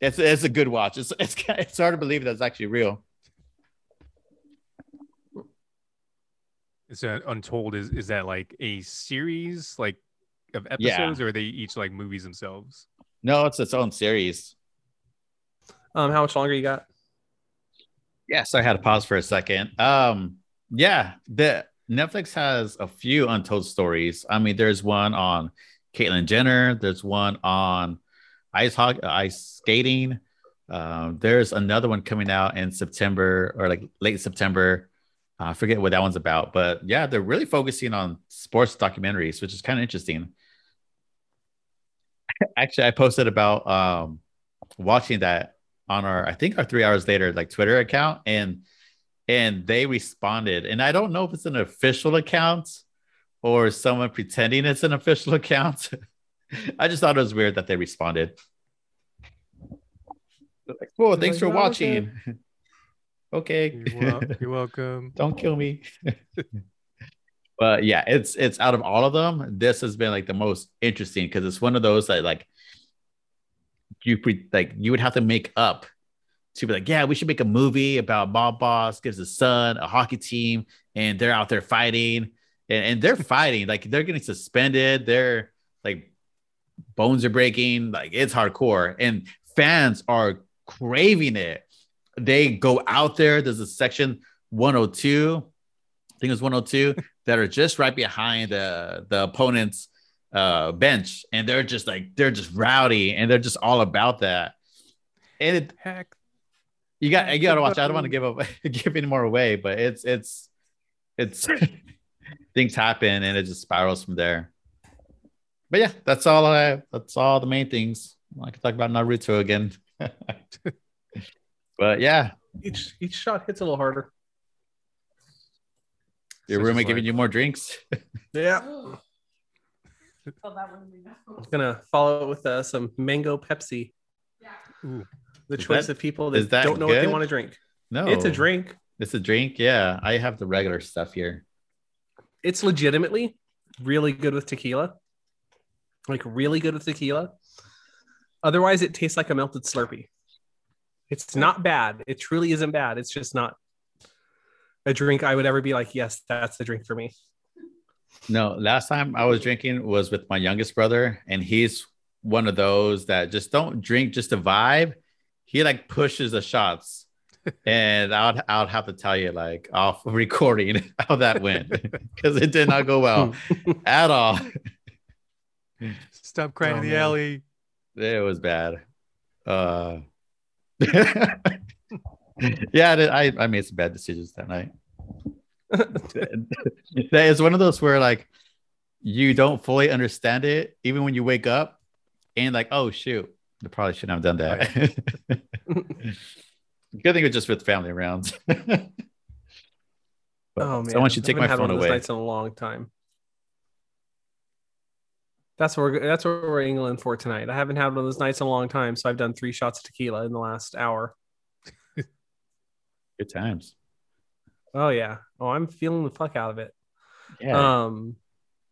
it's it's a good watch. It's *laughs* it's it's hard to believe that's actually real. So Untold is is that like a series like of Yeah. episodes, or are they each like movies themselves? No, it's its own series. Um, how much longer you got? Yes, I had to pause for a second. Um, yeah, the Netflix has a few untold stories. I mean, there's one on Caitlyn Jenner. There's one on ice hockey, ice skating. Um, there's another one coming out in September or like late September. Uh, I forget what that one's about, but yeah, they're really focusing on sports documentaries, which is kind of interesting. Actually, I posted about um, watching that on our I think our three hours later like Twitter account and and they responded and I don't know if it's an official account or someone pretending it's an official *laughs* account. I just thought it was weird that they responded. Like, cool, thanks for like, "Oh, okay." watching. *laughs* okay. You're, wel- you're welcome. *laughs* don't kill me. *laughs* but yeah, it's it's out of all of them, this has been like the most interesting because it's one of those that like you pre- like you would have to make up to be like, yeah, we should make a movie about mob boss gives his son a hockey team and they're out there fighting and, and they're fighting like they're getting suspended, they're like bones are breaking, like it's hardcore, and fans are craving it. They go out there. There's a section 102, I think it was 102, *laughs* that are just right behind the the opponent's uh bench, and they're just like they're just rowdy and they're just all about that. And it, Heck, you got you got to watch. I don't want to give up *laughs* give any more away, but it's it's it's *laughs* things happen and it just spirals from there. But yeah, that's all I. That's all the main things. I can talk about Naruto again. But yeah, Each each shot hits a little harder. your Such is roommate giving life. you more drinks. *laughs* Yeah. Oh, that one we know. Gonna follow it with uh, some mango Pepsi. Ooh. The Is choice that- of people that, that don't know what they want to drink. No, It's a drink. It's a drink. Yeah, I have the regular stuff here. It's legitimately really good with tequila. Like really good with tequila. Otherwise, it tastes like a melted Slurpee. It's not bad. It truly isn't bad. It's just not a drink I would ever be like, yes, that's the drink for me. No, last time I was drinking was with my youngest brother, and he's one of those that just don't drink just to vibe. He like pushes the shots, *laughs* and I'd I'd have to tell you like off recording *laughs* how that went *laughs* because it did not go well at all. Stop crying Oh, in the man. alley. It was bad. Uh, *laughs* yeah, I I made some bad decisions that night. *laughs* that is one of those where like you don't fully understand it even when you wake up and like oh shoot I probably shouldn't have done that. *laughs* Good thing it was just with family around. Oh man, someone should take my phone away. Nights in a long time. That's where we're, that's what we're angling for tonight. I haven't had one of those nights in a long time, so I've done three shots of tequila in the last hour. good times Oh yeah. Oh, I'm feeling the fuck out of it. yeah Um,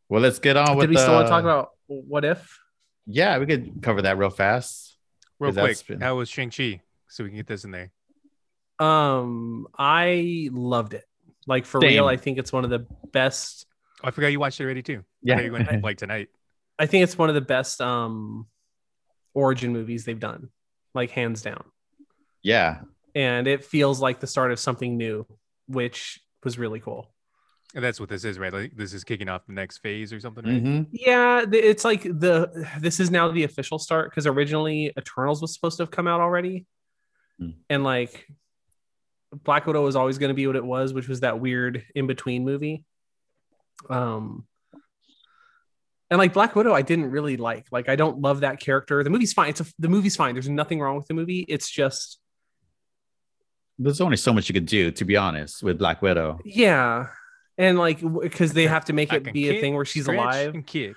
well let's get on with did we the, still want to talk about what if? yeah we could cover that real fast Real quick, been- how was Shang Chi? So we can get this in there. Um, I loved it. Like for Same. real, I think it's one of the best. Oh, I forgot you watched it already too. Yeah. you were gonna, *laughs* like tonight. I think it's one of the best um origin movies they've done, like hands down. yeah And it feels like the start of something new, which was really cool. And that's what this is, right? Like this is kicking off the next phase or something, right? Mhm. Yeah, it's like the this is now the official start because originally Eternals was supposed to have come out already, Hmm. and like Black Widow was always going to be what it was, which was that weird in between movie. Um, and like Black Widow, I didn't really like. Like I don't love that character. The movie's fine. It's a, the movie's fine. There's nothing wrong with the movie. It's just there's only so much you could do to be honest with black widow yeah, and like because they have to make it can be a thing where she's alive. and kick.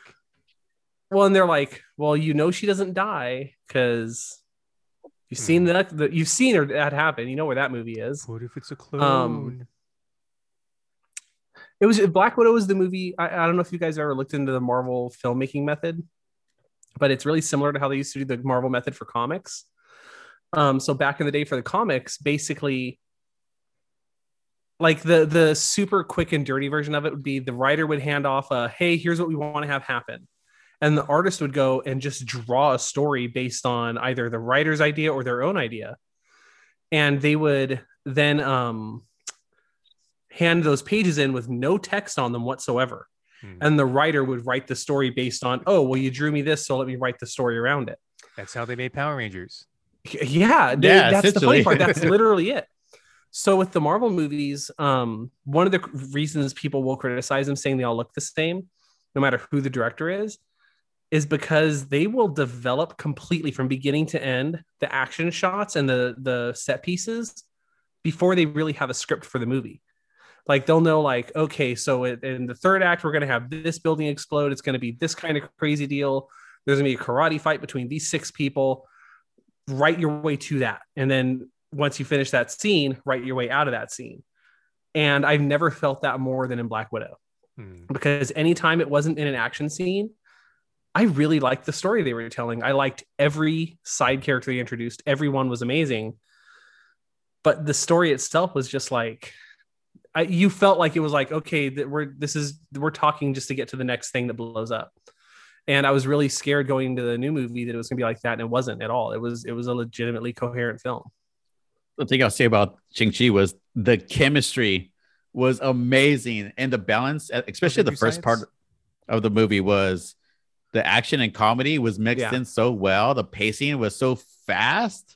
Well, and they're like, well, you know, she doesn't die because you've Hmm. seen that, the, you've seen her that happen. You know where that movie is. What if it's a clone? Um, It was Black Widow was the movie. I, I don't know if you guys ever looked into the Marvel filmmaking method, but it's really similar to how they used to do the Marvel method for comics. Um, so back in the day for the comics, basically, like the the super quick and dirty version of it would be the writer would hand off a hey here's what we want to have happen and the artist would go and just draw a story based on either the writer's idea or their own idea and they would then um hand those pages in with no text on them whatsoever Hmm. and the writer would write the story based on oh well you drew me this so let me write the story around it That's how they made Power Rangers. yeah, they- Yeah, that's the funny part. That's *laughs* literally it. So with the Marvel movies, um, one of the reasons people will criticize them, saying they all look the same, no matter who the director is, is because they will develop completely from beginning to end the action shots and the the set pieces before they really have a script for the movie. Like they'll know, like, okay, so in the third act, we're gonna have this building explode. It's gonna be this kind of crazy deal. There's gonna be a karate fight between these six people write your way to that. And then once you finish that scene, write your way out of that scene. And I've never felt that more than in Black Widow Hmm. because anytime it wasn't in an action scene, I really liked the story they were telling. I liked every side character they introduced, everyone was amazing. But the story itself was just like, I, you felt like it was like, okay, that we're this is we're talking just to get to the next thing that blows up. And I was really scared going into the new movie that it was gonna be like that, and it wasn't at all. It was it was a legitimately coherent film. the thing I'll say about Shang Chi was the chemistry was amazing, and the balance, especially the movie first part of the movie, was the action and comedy was mixed Yeah. in so well. The pacing was so fast,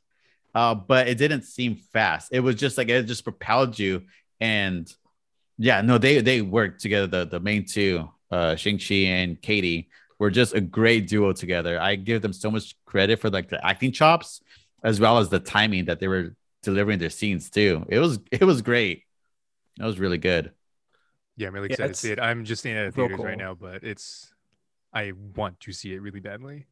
uh, but it didn't seem fast. It was just like it just propelled you, and yeah, no, they they worked together. The the main two, uh, Shang Chi and Katy, were just a great duo together. I give them so much credit for like the acting chops as well as the timing that they were delivering their scenes too. It was it was great. That was really good. Yeah, I'm really Yeah, excited to see it. I'm just staying at real theaters right now, but it's I want to see it really badly.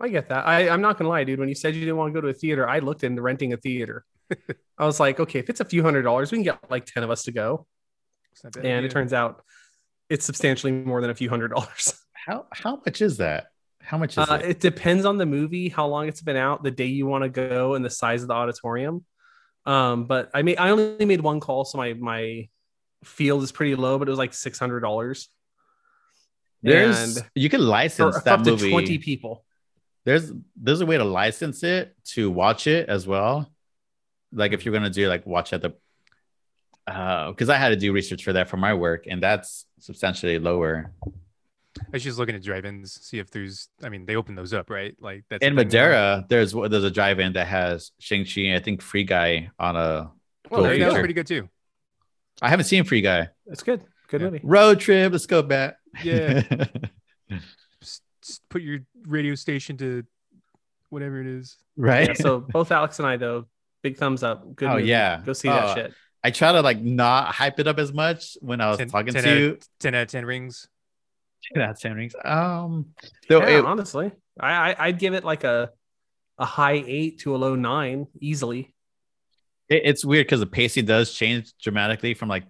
I get that. I, I'm not gonna lie, dude. When you said you didn't want to go to a theater, I looked into renting a theater. I was like, okay, if it's a few hundred dollars, we can get like 10 of us to go. It's not bad. And idea. it turns out it's substantially more than a few hundred dollars. *laughs* How how much is that? How much is Uh, it? it depends on the movie, how long it's been out, the day you want to go, and the size of the auditorium. Um, but I made I only made one call, so my my field is pretty low, but it was like six hundred dollars. There's and you can license for that up to movie. twenty people. There's there's a way to license it to watch it as well. Like if you're gonna do like watch at the uh because I had to do research for that for my work, and that's substantially lower. I was just looking at drive-ins, see if there's. I mean, they open those up, right? Like that's In the thing now. Madera, there's there's a drive-in that has Shang-Chi I think Free Guy on a Well, there you That was go. pretty good too. I haven't seen Free Guy. That's good. Good Yeah. movie. Road trip, let's go back. Yeah. *laughs* Just, just put your radio station to whatever it is. right. Yeah, so both Alex and I though, big thumbs up. Good. Oh, movie. yeah. Go see Oh, that shit. I try to like not hype it up as much when I was 10 talking 10 to out you. of- 10 out of 10 rings. That ten rings. Um, though yeah, it- honestly, I, I I'd give it like a a high eight to a low nine easily. it- it's weird because the pacing does change dramatically from like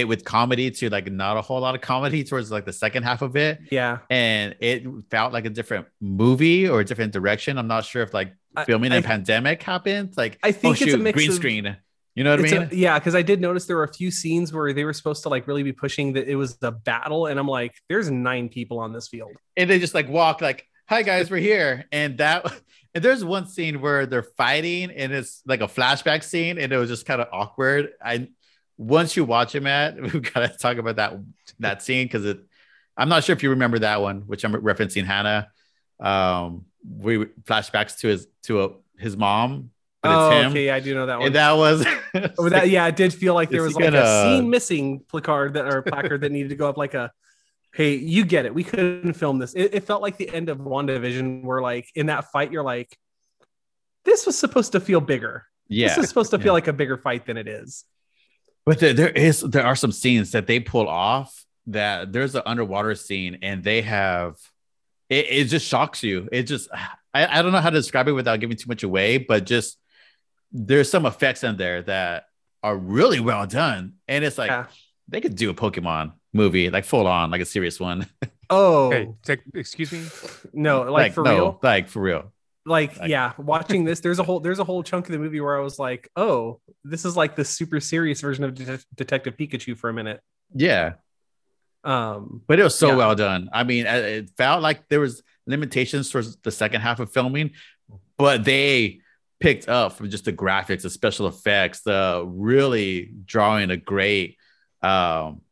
it with comedy to like not a whole lot of comedy towards like the second half of it, Yeah, and it felt like a different movie or a different direction. I'm not sure if like filming I- in a pandemic happened. Like, I think oh, it's a mix green of- screen. You know what I mean? a- yeah, because I did notice there were a few scenes where they were supposed to like really be pushing that it was the battle, and I'm like, there's nine people on this field. and they just like walk like hi guys we're here and that and there's one scene where they're fighting and it's like a flashback scene and it was just kind of awkward i once you watch it matt *laughs* we've got to talk about that that scene because it i'm not sure if you remember that one which i'm referencing hannah um we flashbacks to his to a, his mom but oh, it's him okay, yeah, I do know that one. and that was *laughs* Oh, that yeah, it did feel like there was like a gonna- scene missing placard that or placard that needed to go up like a hey, you get it. We couldn't film this. It, it felt like the end of WandaVision where like in that fight, you're like, this was supposed to feel bigger. yeah This is supposed to Yeah. feel like a bigger fight than it is. But there, there is there are some scenes that they pull off that there's an underwater scene and they have it, it just shocks you. It just I, I don't know how to describe it without giving too much away, but just there's some effects in there that are really well done. And it's like Yeah. they could do a Pokemon movie, like full on, like a serious one. *laughs* Oh Okay, take, excuse me. no, like, for no, real. Like for real. Like, Like- yeah, watching this, there's a whole there's a whole chunk of the movie where I was like, oh, this is like the super serious version of Det- Detective Pikachu for a minute. Yeah, Um, but it was so Yeah. well done. I mean, it felt like there was limitations towards the second half of filming, but they picked up from just the graphics, the special effects, the really drawing a great, um,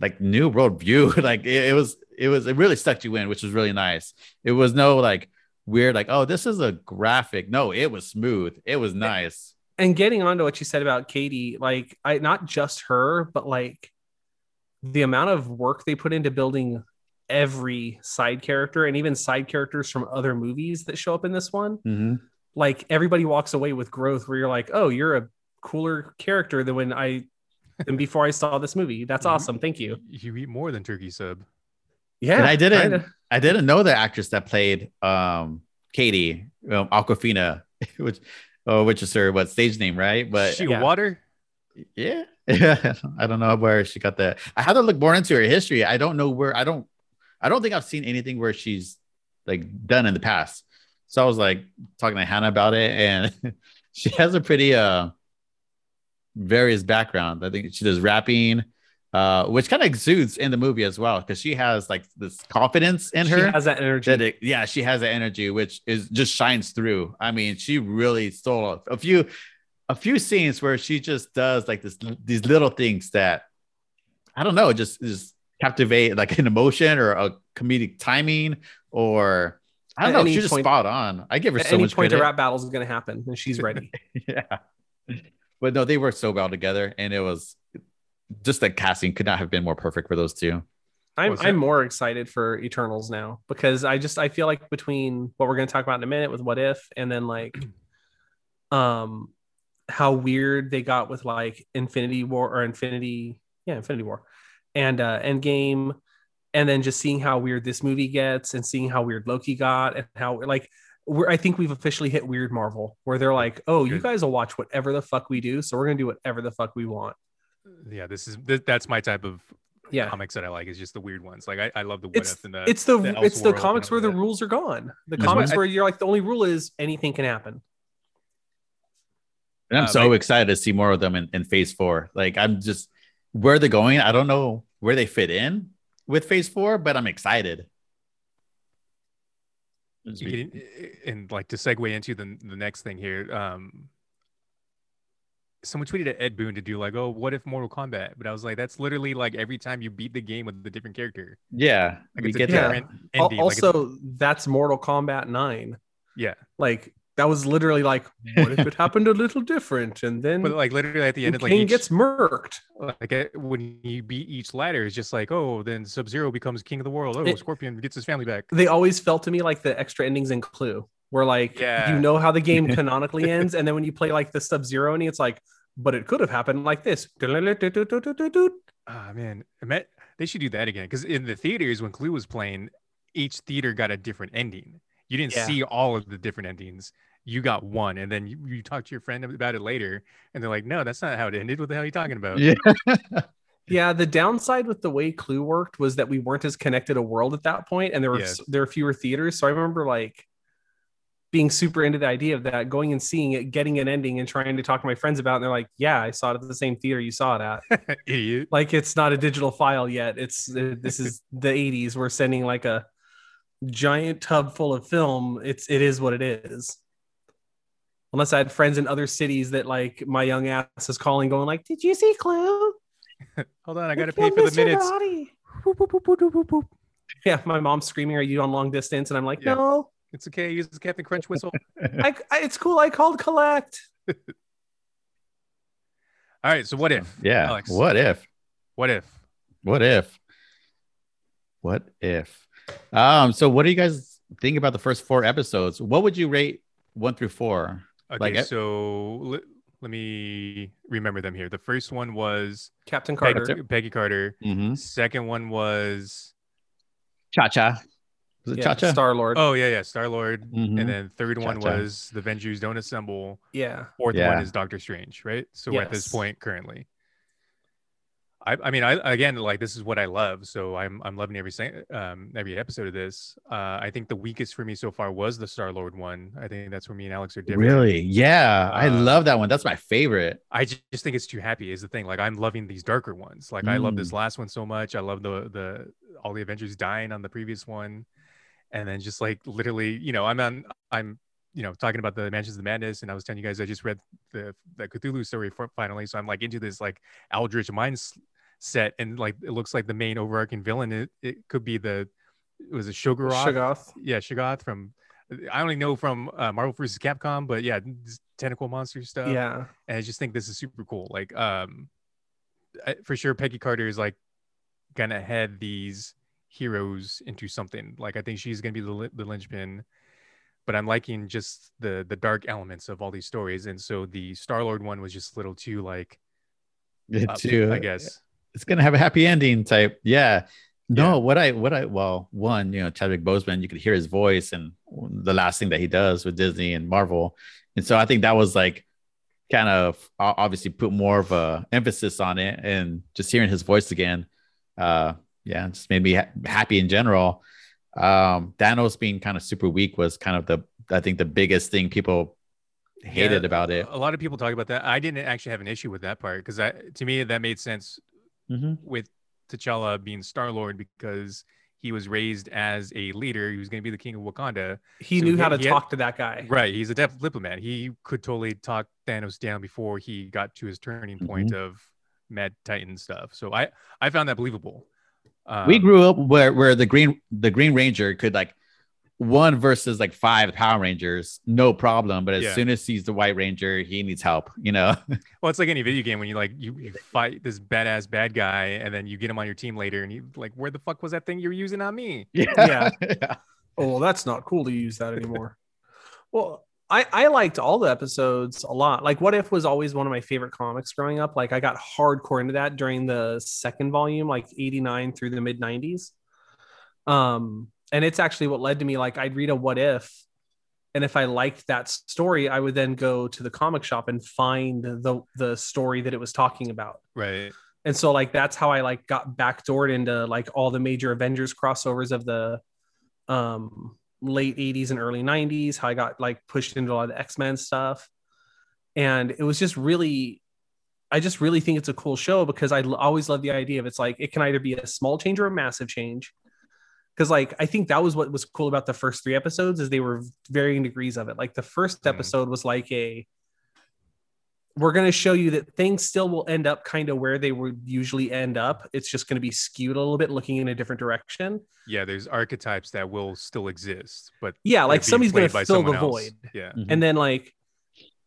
like new world view. *laughs* like it, it was, it was, it really stuck you in, which was really nice. It was no like weird, like oh, this is a graphic. No, it was smooth. It was nice. and getting on to what you said about Katy, like I not just her, but like the amount of work they put into building every side character and even side characters from other movies that show up in this one. Mhm. Like everybody walks away with growth where you're like, oh, you're a cooler character than when I than before I saw this movie. That's awesome. Thank you. You eat more than turkey sub. Yeah. And I didn't- kinda. I didn't know the actress that played um Katy, um, Awkwafina, *laughs* which oh, which is her what stage name, right? But she yeah. water. yeah, *laughs* I don't know where she got that. I had to look more into her history. I don't know where. I don't. I don't think I've seen anything where she's like done in the past. So I was like talking to Hannah about it, and *laughs* she has a pretty uh various background. I think she does rapping, uh, which kind of exudes in the movie as well because she has like this confidence in her. She has that energy. that it, yeah, she has that energy, which is just shines through. I mean, she really stole a, a few, a few scenes where she just does like this, these little things that I don't know, just just captivate like an emotion or a comedic timing or I don't At know. She's just point- spot on. I give her At so any much point, a credit. rap battle is going to happen, and she's ready. *laughs* yeah, but no, they worked so well together, and it was just the casting could not have been more perfect for those two. I'm I'm more excited for Eternals now because I just I feel like between what we're going to talk about in a minute with What If and then like *clears throat* um how weird they got with like Infinity War or Infinity yeah Infinity War and uh Endgame and then just seeing how weird this movie gets and seeing how weird Loki got and how like we're, I think we've officially hit weird Marvel where they're like oh you guys will watch whatever the fuck we do so we're going to do whatever the fuck we want Yeah, this is th- that's my type of yeah comics that I like. Is just the weird ones. Like I, I love the what it's if and the it's the, the it's the comics where the that. rules are gone. The That's comics why I- where you're like the only rule is anything can happen. And I'm Uh, so like- excited to see more of them in, in phase four. Like I'm just where they're going. I don't know where they fit in with phase four, but I'm excited. Be- You and like to segue into the the next thing here um someone tweeted at ed boon to do like oh what if mortal kombat but i was like that's literally like every time you beat the game with a different character yeah, like we it's get Yeah. that. different Al- ending like, also, that's Mortal Kombat 9. yeah Like that was literally like, what if it *laughs* happened a little different? And then but like literally at the end of like King each, gets murked. like uh, when you beat each ladder it's just like oh then sub-zero becomes king of the world oh It- scorpion gets his family back They always felt to me like the extra endings in Clue, where like Yeah. you know how the game *laughs* canonically ends, and then when you play like the Sub Zero and it's like, but it could have happened like this. Ah man, I met, they should do that again because in the theaters when Clue was playing, each theater got a different ending. You didn't Yeah. see all of the different endings. You got one, and then you, you talk to your friend about it later, and they're like, "No, that's not how it ended. What the hell are you talking about?" Yeah. *laughs* Yeah, the downside with the way Clue worked was that we weren't as connected a world at that point, and there were Yes. there were fewer theaters. So I remember like being super into the idea of that, going and seeing it, getting an ending, and trying to talk to my friends about. it. And they're like, "Yeah, I saw it at the same theater you saw it at. *laughs* Idiot. like, it's not a digital file yet. It's uh, this is *laughs* the '80s. We're sending like a giant tub full of film. It's it is what it is." Unless I had friends in other cities that like my young ass is calling, going like, "Did you see Clue?" *laughs* Hold on, I gotta pay at for the Mr. minutes. Boop, boop, boop, boop, boop. Yeah, my mom's screaming, "Are you on long distance?" And I'm like, Yeah. "No, It's okay. I Use the Captain Crunch *laughs* whistle. I, I, it's cool. I called collect." *laughs* All right. So what if? yeah. Alex. What if? What if? What if? What if? Um. So, what do you guys think about the first four episodes? What would you rate one through four? Okay. Like, uh, so let, let me remember them here. The first one was Captain Peggy Carter. Peggy Carter. Mm-hmm. Second one was Cha Cha. Was it Yeah, Cha Cha? Star Lord. oh yeah yeah Star Lord. Mhm. And then third one Cha-cha. was the Avengers Don't Assemble. yeah, Fourth Yeah. one is Doctor Strange, right? So we're at this point currently. I, I mean, I again, like this is what I love, so I'm I'm loving every um every episode of this. Uh, I think the weakest for me so far was the Star Lord one. I think that's where me and Alex are different. Really? Yeah, I Uh, love that one. That's my favorite. I ju- just think it's too happy is the thing. Like I'm loving these darker ones. Like I love this Mm. last one so much. I love the the all the Avengers dying on the previous one, and then just like literally, you know, I'm on I'm you know talking about the Mansions of the Madness, and I was telling you guys I just read the the Cthulhu story for, finally, so I'm like into this like eldritch mind set, and like it looks like the main overarching villain. It, it could be the it was a Shoggoth. Shoggoth. Yeah, Shoggoth from. I only know from uh, Marvel vs. Capcom, but yeah, tentacle monster stuff Yeah. and I just think this is super cool. Like, um, I- for sure, Peggy Carter is like gonna head these heroes into something. Like, I think she's gonna be the the linchpin. But I'm liking just the the dark elements of all these stories, and so the Star Lord one was just a little too like, up, too. I guess. it's gonna have a happy ending type. Yeah. No, Yeah. what I what I well, one, you know, Chadwick Boseman, you could hear his voice and the last thing that he does with Disney and Marvel. And so I think that was like kind of obviously put more of a emphasis on it and just hearing his voice again. Uh yeah, it just made me ha- happy in general. Um Thanos being kind of super weak was kind of the I think the biggest thing people hated Yeah, about it. A lot of people talk about that. I didn't actually have an issue with that part because to me that made sense Mhm. with T'Challa being Star Lord because he was raised as a leader. He was going to be the king of Wakanda. He So knew he- how to he had- talk to that guy. Right. He's a def- diplomat. He could totally talk Thanos down before he got to his turning point of Mad Titan stuff. So I I found that believable. Um, we grew up where where the green the green ranger could like one versus like five power rangers no problem but as Yeah. soon as he's the white ranger he needs help you know *laughs* Well, it's like any video game when you like you, you fight this badass bad guy and then you get him on your team later and you like, where the fuck was that thing you were using on me? Yeah. yeah *laughs* Oh, well, that's not cool to use that anymore. *laughs* well, I, I liked all the episodes a lot. Like, What If was always one of my favorite comics growing up. Like, I got hardcore into that during the second volume, like 89 through the mid 90s. Um, and it's actually what led to me. Like, I'd read a What If, and if I liked that story, I would then go to the comic shop and find the the story that it was talking about Right. and so like that's how i like got backdoored into like all the major avengers crossovers of the um late 80s and early 90s how i got like pushed into a lot of the x-men stuff. And it was just really i just really think it's a cool show because i always love the idea of it's like it can either be a small change or a massive change. Because like i think that was what was cool about the first three episodes is they were varying degrees of it. Like the first Mhm. episode was like a we're going to show you that things still will end up kind of where they would usually end up it's just going to be skewed a little bit looking in a different direction Yeah. There's archetypes that will still exist, but yeah like somebody's going to fill the else. void Yeah. Mhm. and then like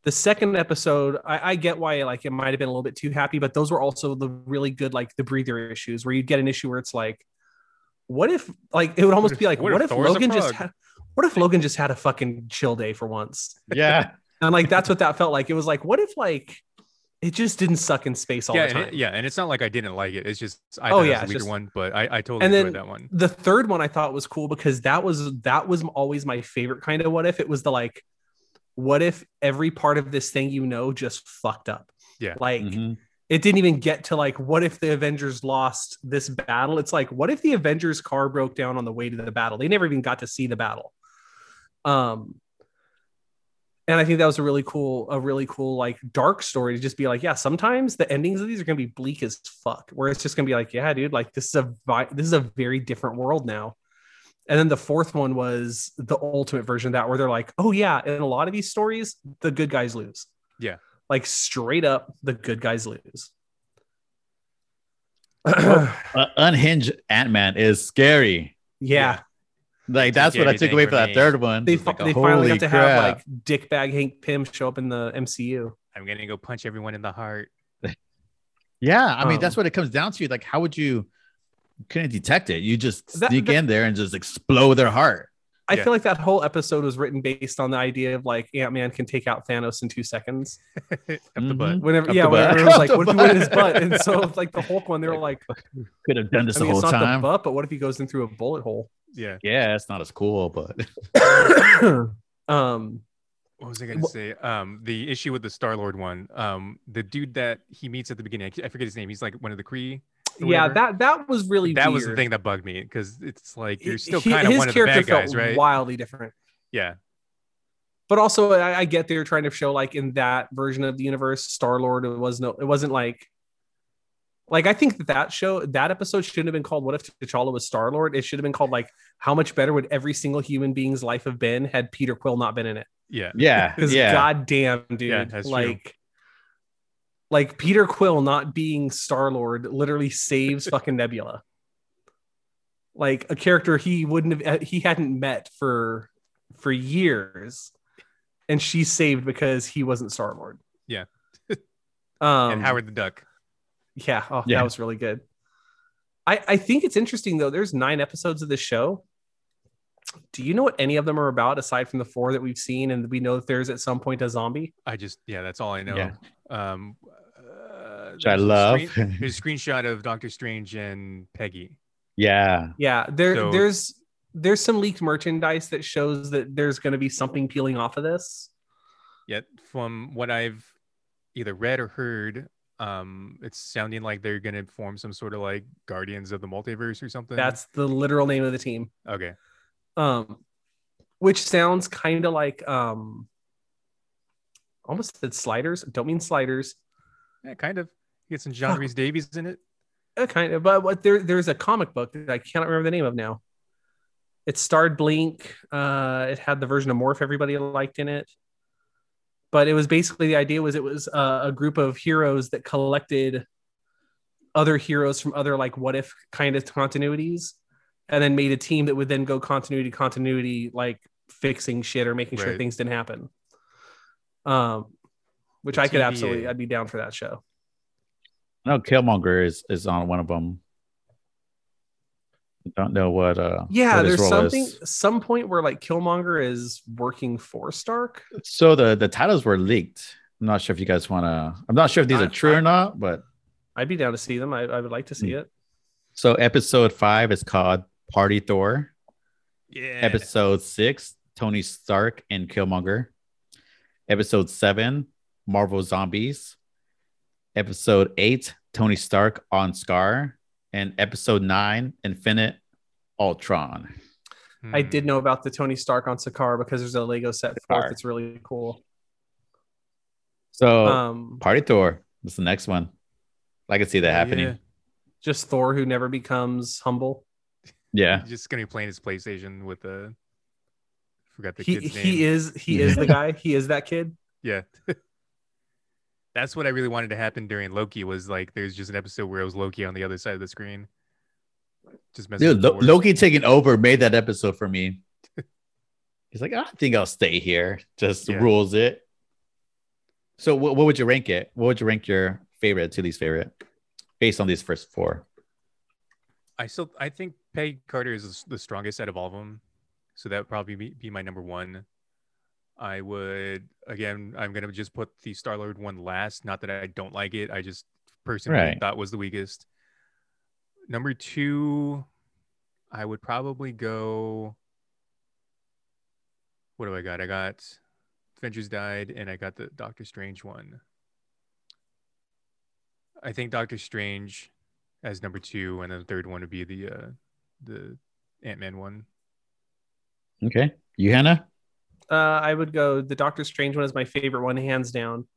the second episode I, I get why like it might have been a little bit too happy but those were also the really good like the breather issues where you get an issue where it's like what if like it would almost if- be like what what, if if, Thor's logan just had what if logan just had a fucking chill day for once yeah *laughs* and like that's what that felt like it was like what if like it just didn't suck in space all yeah, the and time it, yeah, and it's not like I didn't like it. It's just I Oh, thought it yeah, was a weaker just- one, but I, I totally And enjoyed then- that one. the third one I thought was cool because that was that was always my favorite kind of what if it was the like what if every part of this thing you know just fucked up Yeah. like Mhm. it didn't even get to like what if the avengers lost this battle it's like what if the avengers car broke down on the way to the battle they never even got to see the battle um and i think that was a really cool a really cool like dark story to just be like yeah sometimes the endings of these are going to be bleak as fuck where it's just going to be like yeah dude like this is a vi- this is a very different world now. And then the fourth one was the ultimate version of that where they're like oh yeah in a lot of these stories the good guys lose. Yeah. like straight up the good guys lose. Uh, unhinged ant-man is scary. Yeah like that's what i took away for from that third one they, It's like, fi- they finally holy got to have crap. like dickbag Hank Pym show up in the MCU. I'm gonna go punch everyone in the heart. *laughs* yeah i mean that's Um, what it comes down to like how would you you couldn't detect it you just That- sneak that- in there and just explode their heart I Yeah. feel like that whole episode was written based on the idea of like Ant Man can take out Thanos in two seconds. *laughs* Up the butt. Whenever, Up yeah, the butt. whenever it was like, the what if he went in his butt. *laughs* butt? And so, like the Hulk one, they were like, could have done this I the mean, whole it's not time the butt, but what if he goes in through a bullet hole? Yeah. yeah it's not as cool but *coughs* um, what was I gonna Wha- say? Um, the issue with the Star Lord one. Um, the dude that he meets at the beginning, I forget his name. He's like one of the Kree. Yeah, that that was really that was the thing that bugged me because it's like you're still kind of his one of the character bad guys, felt right? Wildly different. Yeah, But also, I, I get they're trying to show like in that version of the universe, Star Lord. Was no, it wasn't like, like I think that that show, that episode shouldn't have been called "What if T'Challa was Star Lord." It should have been called like, "How much better would every single human being's life have been had Peter Quill not been in it?" yeah, Yeah, *laughs* Because yeah. goddamn, dude, Yeah, that's true. like, like Peter Quill not being Star Lord literally saves *laughs* fucking Nebula. Like a character he wouldn't have, he hadn't met for for years, and she's saved because he wasn't Star Lord. Yeah. um, and Howard the Duck. Yeah, oh, Yeah. that was really good. I I think it's interesting though. There's nine episodes of this show. Do you know what any of them are about aside from the four that we've seen, and we know that there's at some point a zombie? I just yeah, that's all I know. Yeah. Um, uh, Which I there's a love. screen- there's a screenshot of Doctor Strange and Peggy. yeah. Yeah, there So- there's there's some leaked merchandise that shows that there's going to be something peeling off of this. Yet from what I've either read or heard, um, it's sounding like they're gonna form some sort of like Guardians of the Multiverse or something. That's the literal name of the team. okay. Um, which sounds kind of like um, almost said sliders. Don't mean sliders. Yeah, kind of. Get some John. Rhys-Davies in it. Uh, kind of, but what there there's a comic book that I cannot remember the name of now. It starred Blink. Uh, it had the version of Morph everybody liked in it. But it was basically the idea was it was uh, a group of heroes that collected other heroes from other like what if kind of continuities, and then made a team that would then go continuity to continuity like fixing shit or making sure things didn't happen. Um, which The I could TVA. absolutely I'd be down for that show. No, Killmonger is is on one of them. I don't know what. uh Yeah, what there's something is. some point where like Killmonger is working for Stark. So the the titles were leaked. I'm not sure if you guys want to. I'm not sure if these I- are true I- or not, but I'd be down to see them. I, I would like to Hmm. see it. so episode five is called Party Thor. Yeah. Episode six, Tony Stark and Killmonger. Episode seven, Marvel Zombies. Episode eight, Tony Stark on Sakaar. And episode nine, Infinite Ultron. I Hmm. did know about the Tony Stark on Sakaar because there's a Lego set for Sakaar. it. It's really cool. So Um, Party Thor. That's the next one. I can see that happening. yeah. just Thor who never becomes humble. Yeah. He's just gonna be playing his PlayStation with the. Forgot the He kid's name. he is he *laughs* is the guy. He is that kid. Yeah. *laughs* That's what I really wanted to happen during Loki was like there's just an episode where it was Loki on the other side of the screen. Just messing Dude, with Lo- Loki taking over made that episode for me. He's like, I think I'll stay here. Just Yeah. rules it. So, what, what would you rank it? What would you rank your favorite to least favorite based on these first four? I still I think Peggy Carter is the strongest out of all of them, so that would probably be, be my number one. I would again. I'm gonna just put the Star Lord one last. Not that I don't like it. I just personally Right. thought was the weakest. Number two, I would probably go. What do I got? I got Avengers died, and I got the Doctor Strange one. I think Doctor Strange as number two, and then the third one would be the uh, the Ant Man one. Okay. You, Hannah? Uh, I would go. The Doctor Strange one is my favorite one, hands down.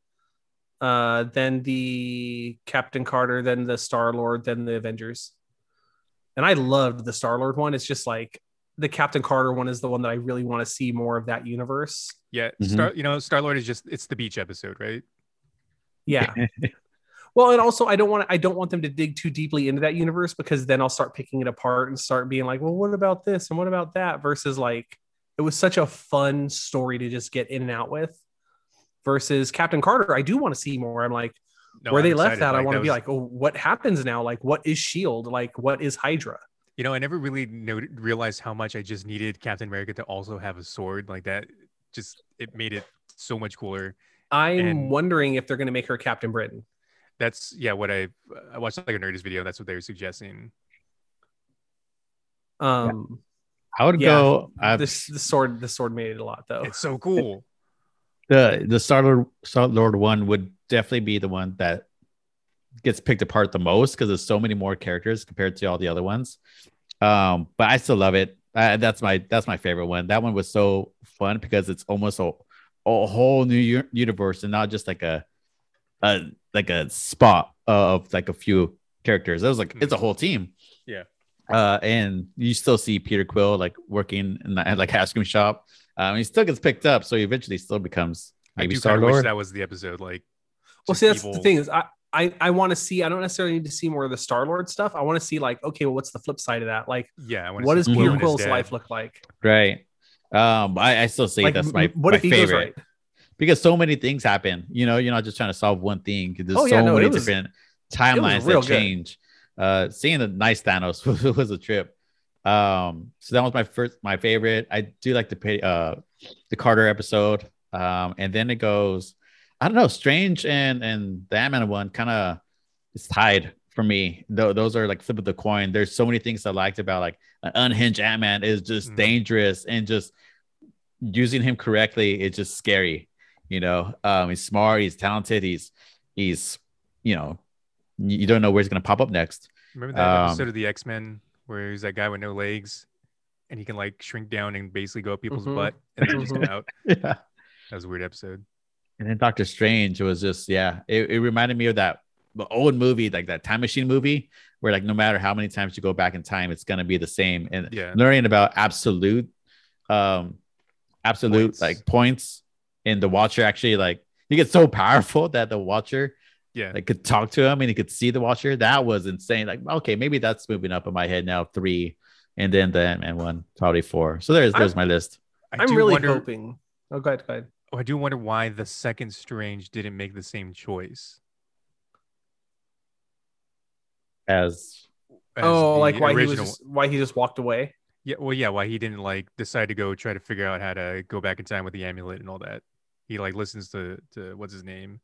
Uh, then the Captain Carter, then the Star Lord, then the Avengers. And I loved the Star Lord one. It's just like the Captain Carter one is the one that I really want to see more of that universe. Yeah, Mhm. Star. You know, Star Lord is just it's the beach episode, right? Yeah. *laughs* well, and also I don't want I don't want them to dig too deeply into that universe because then I'll start picking it apart and start being like, well, what about this and what about that? Versus like it was such a fun story to just get in and out with. Versus Captain Carter, I do want to see more. I'm like, No, where I'm they left excited. that, I want to that be like, oh, what happens now? Like, what is Shield? Like, what is Hydra? you know, I never really noted, realized how much I just needed Captain America to also have a sword like that. Just it made it so much cooler. I'm And- wondering if they're going to make her Captain Britain. That's yeah. What I I watched like a Nerdist video. That's what they were suggesting. Um, I would Yeah, go. I, this the sword, the sword made it a lot though. It's so cool. *laughs* the the Star Lord Star Lord one would definitely be the one that gets picked apart the most because there's so many more characters compared to all the other ones. Um, but I still love it. Uh, that's my that's my favorite one. That one was so fun because it's almost a, a whole new u- universe and not just like a a like a spot of like a few characters. It was like it's a whole team. Yeah. Uh, and you still see Peter Quill like working in the like ice cream shop. Um, he still gets picked up, so he eventually still becomes I maybe do Star kind of wish Lord. that was the episode. Like, Well, see, that's the thing is, I I, I want to see. I don't necessarily need to see more of the Star Lord stuff. I want to see like, okay, well, what's the flip side of that? Like, Yeah, I what does Peter and his Quill's dad. life look like? Right. Um, I, I still say like, that's my, what my if he favorite goes right? because so many things happen. You know, you're not just trying to solve one thing. Because there's Oh, yeah, so no, many was- different timelines real that good. Uh, seeing the nice Thanos *laughs* was, was a trip. Um, so that was my first, my favorite. I do like the pay, uh, the Carter episode. Um, and then it goes, I don't know, Strange and and the Ant-Man one kind of is tied for me. Though those are like flip of the coin. There's so many things I liked about like an unhinged Ant-Man is just Mhm. dangerous and just using him correctly is just scary. You know, um, he's smart, he's talented, he's he's you know, you you don't know where he's gonna pop up next. Remember that Um, episode of the X Men where he's that guy with no legs, and he can like shrink down and basically go up people's Mhm. butt and then just get *laughs* out. Yeah. That was a weird episode. And then Doctor Strange was just yeah, it, it reminded me of that old movie, like that time machine movie, where like no matter how many times you go back in time, it's gonna be the same. And Yeah. learning about absolute, um, absolute Points. like points, and the Watcher actually like he gets so powerful that the Watcher Yeah. like could talk to him and he could see the Watcher. That was insane. Like okay, maybe that's moving up in my head now. Three, and then the Ant Man one, probably four. So there's there's my list. I I'm really wonder, hoping. Oh, go ahead, go ahead. oh, I do wonder why the second Strange didn't make the same choice. As as Oh, like why he was just, why he just walked away. Yeah, well, yeah, why he didn't like decide to go try to figure out how to go back in time with the amulet and all that. He like listens to to what's his name.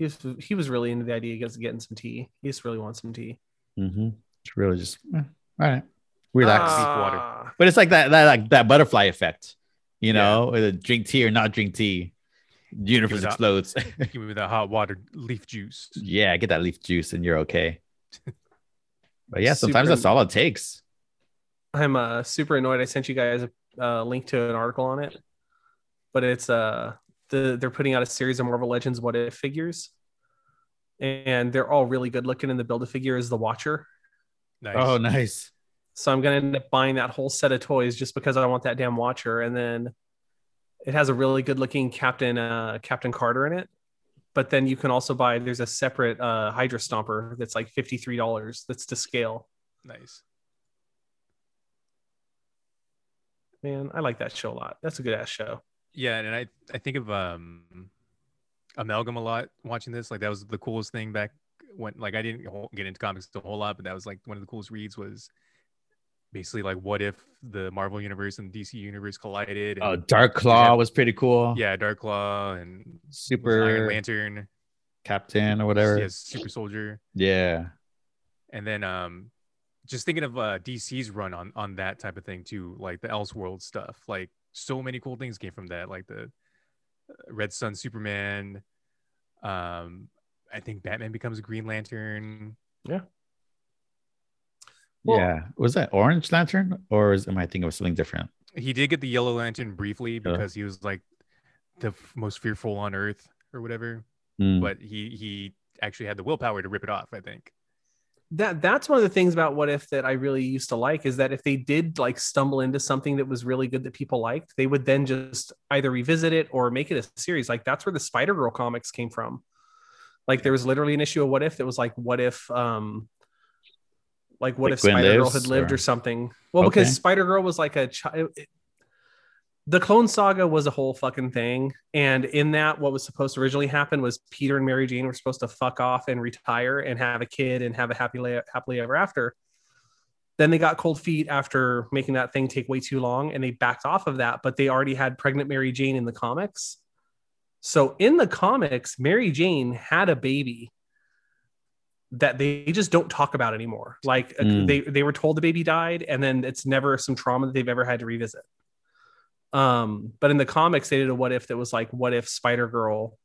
He was he was really into the idea of getting some tea. He just really wants some tea. Mm-hmm. it's really just all right, relax. deep water. Ah, But it's like that that like that butterfly effect, you Yeah. know, whether drink tea or not drink tea, the universe that- explodes. *laughs* *laughs* Give me that hot water leaf juice. yeah, get that leaf juice and you're okay. *laughs* But yeah, sometimes Super- that's all it takes. I'm uh, super annoyed. I sent you guys a uh, link to an article on it, but it's uh the they're putting out a series of Marvel Legends What If figures, and they're all really good looking. And the build a figure is the Watcher. Nice. Oh, nice. So I'm gonna end up buying that whole set of toys just because I want that damn Watcher. And then it has a really good looking Captain uh, Captain Carter in it. But then you can also buy. There's a separate uh, Hydra Stomper that's like fifty three dollars. That's to scale. nice. Man, I like that show a lot. That's a good ass show. Yeah, and I I think of um amalgam a lot watching this. Like that was the coolest thing back when like I didn't get into comics a whole lot, but that was like one of the coolest reads was basically like what if the Marvel universe and DC universe collided? And, Oh, Dark Claw was pretty cool. yeah, Dark Claw and Super Iron Lantern, Captain or whatever. yes, Super Soldier, Yeah. and then um just thinking of uh DC's run on on that type of thing too, like the Elseworld stuff. Like so many cool things came from that, like the uh, Red Sun Superman. Um, I think Batman becomes a Green Lantern. Well- yeah. Was that Orange Lantern or is, am I thinking of something different? He did get the Yellow Lantern briefly Yeah. because he was like the f- most fearful on Earth or whatever. Hmm. But he he actually had the willpower to rip it off. I think. That that's one of the things about what if that I really used to like is that if they did like stumble into something that was really good that people liked, they would then just either revisit it or make it a series. Like that's where the Spider Girl comics came from. Like there was literally an issue of what if that was like what if um like what Like if Gwen Spider Girl had lived or, or- something. Well, Okay. because Spider Girl was like a child. The Clone Saga was a whole fucking thing, and in that, what was supposed to originally happen was Peter and Mary Jane were supposed to fuck off and retire and have a kid and have a happy la- happily ever after. Then they got cold feet after making that thing take way too long, and they backed off of that. But they already had pregnant Mary Jane in the comics. So in the comics, Mary Jane had a baby that they just don't talk about anymore. Like uh, Mm. they they were told the baby died, and then it's never some trauma that they've ever had to revisit. Um, but in the comics, they did a what if that was like, what if Spider Girl?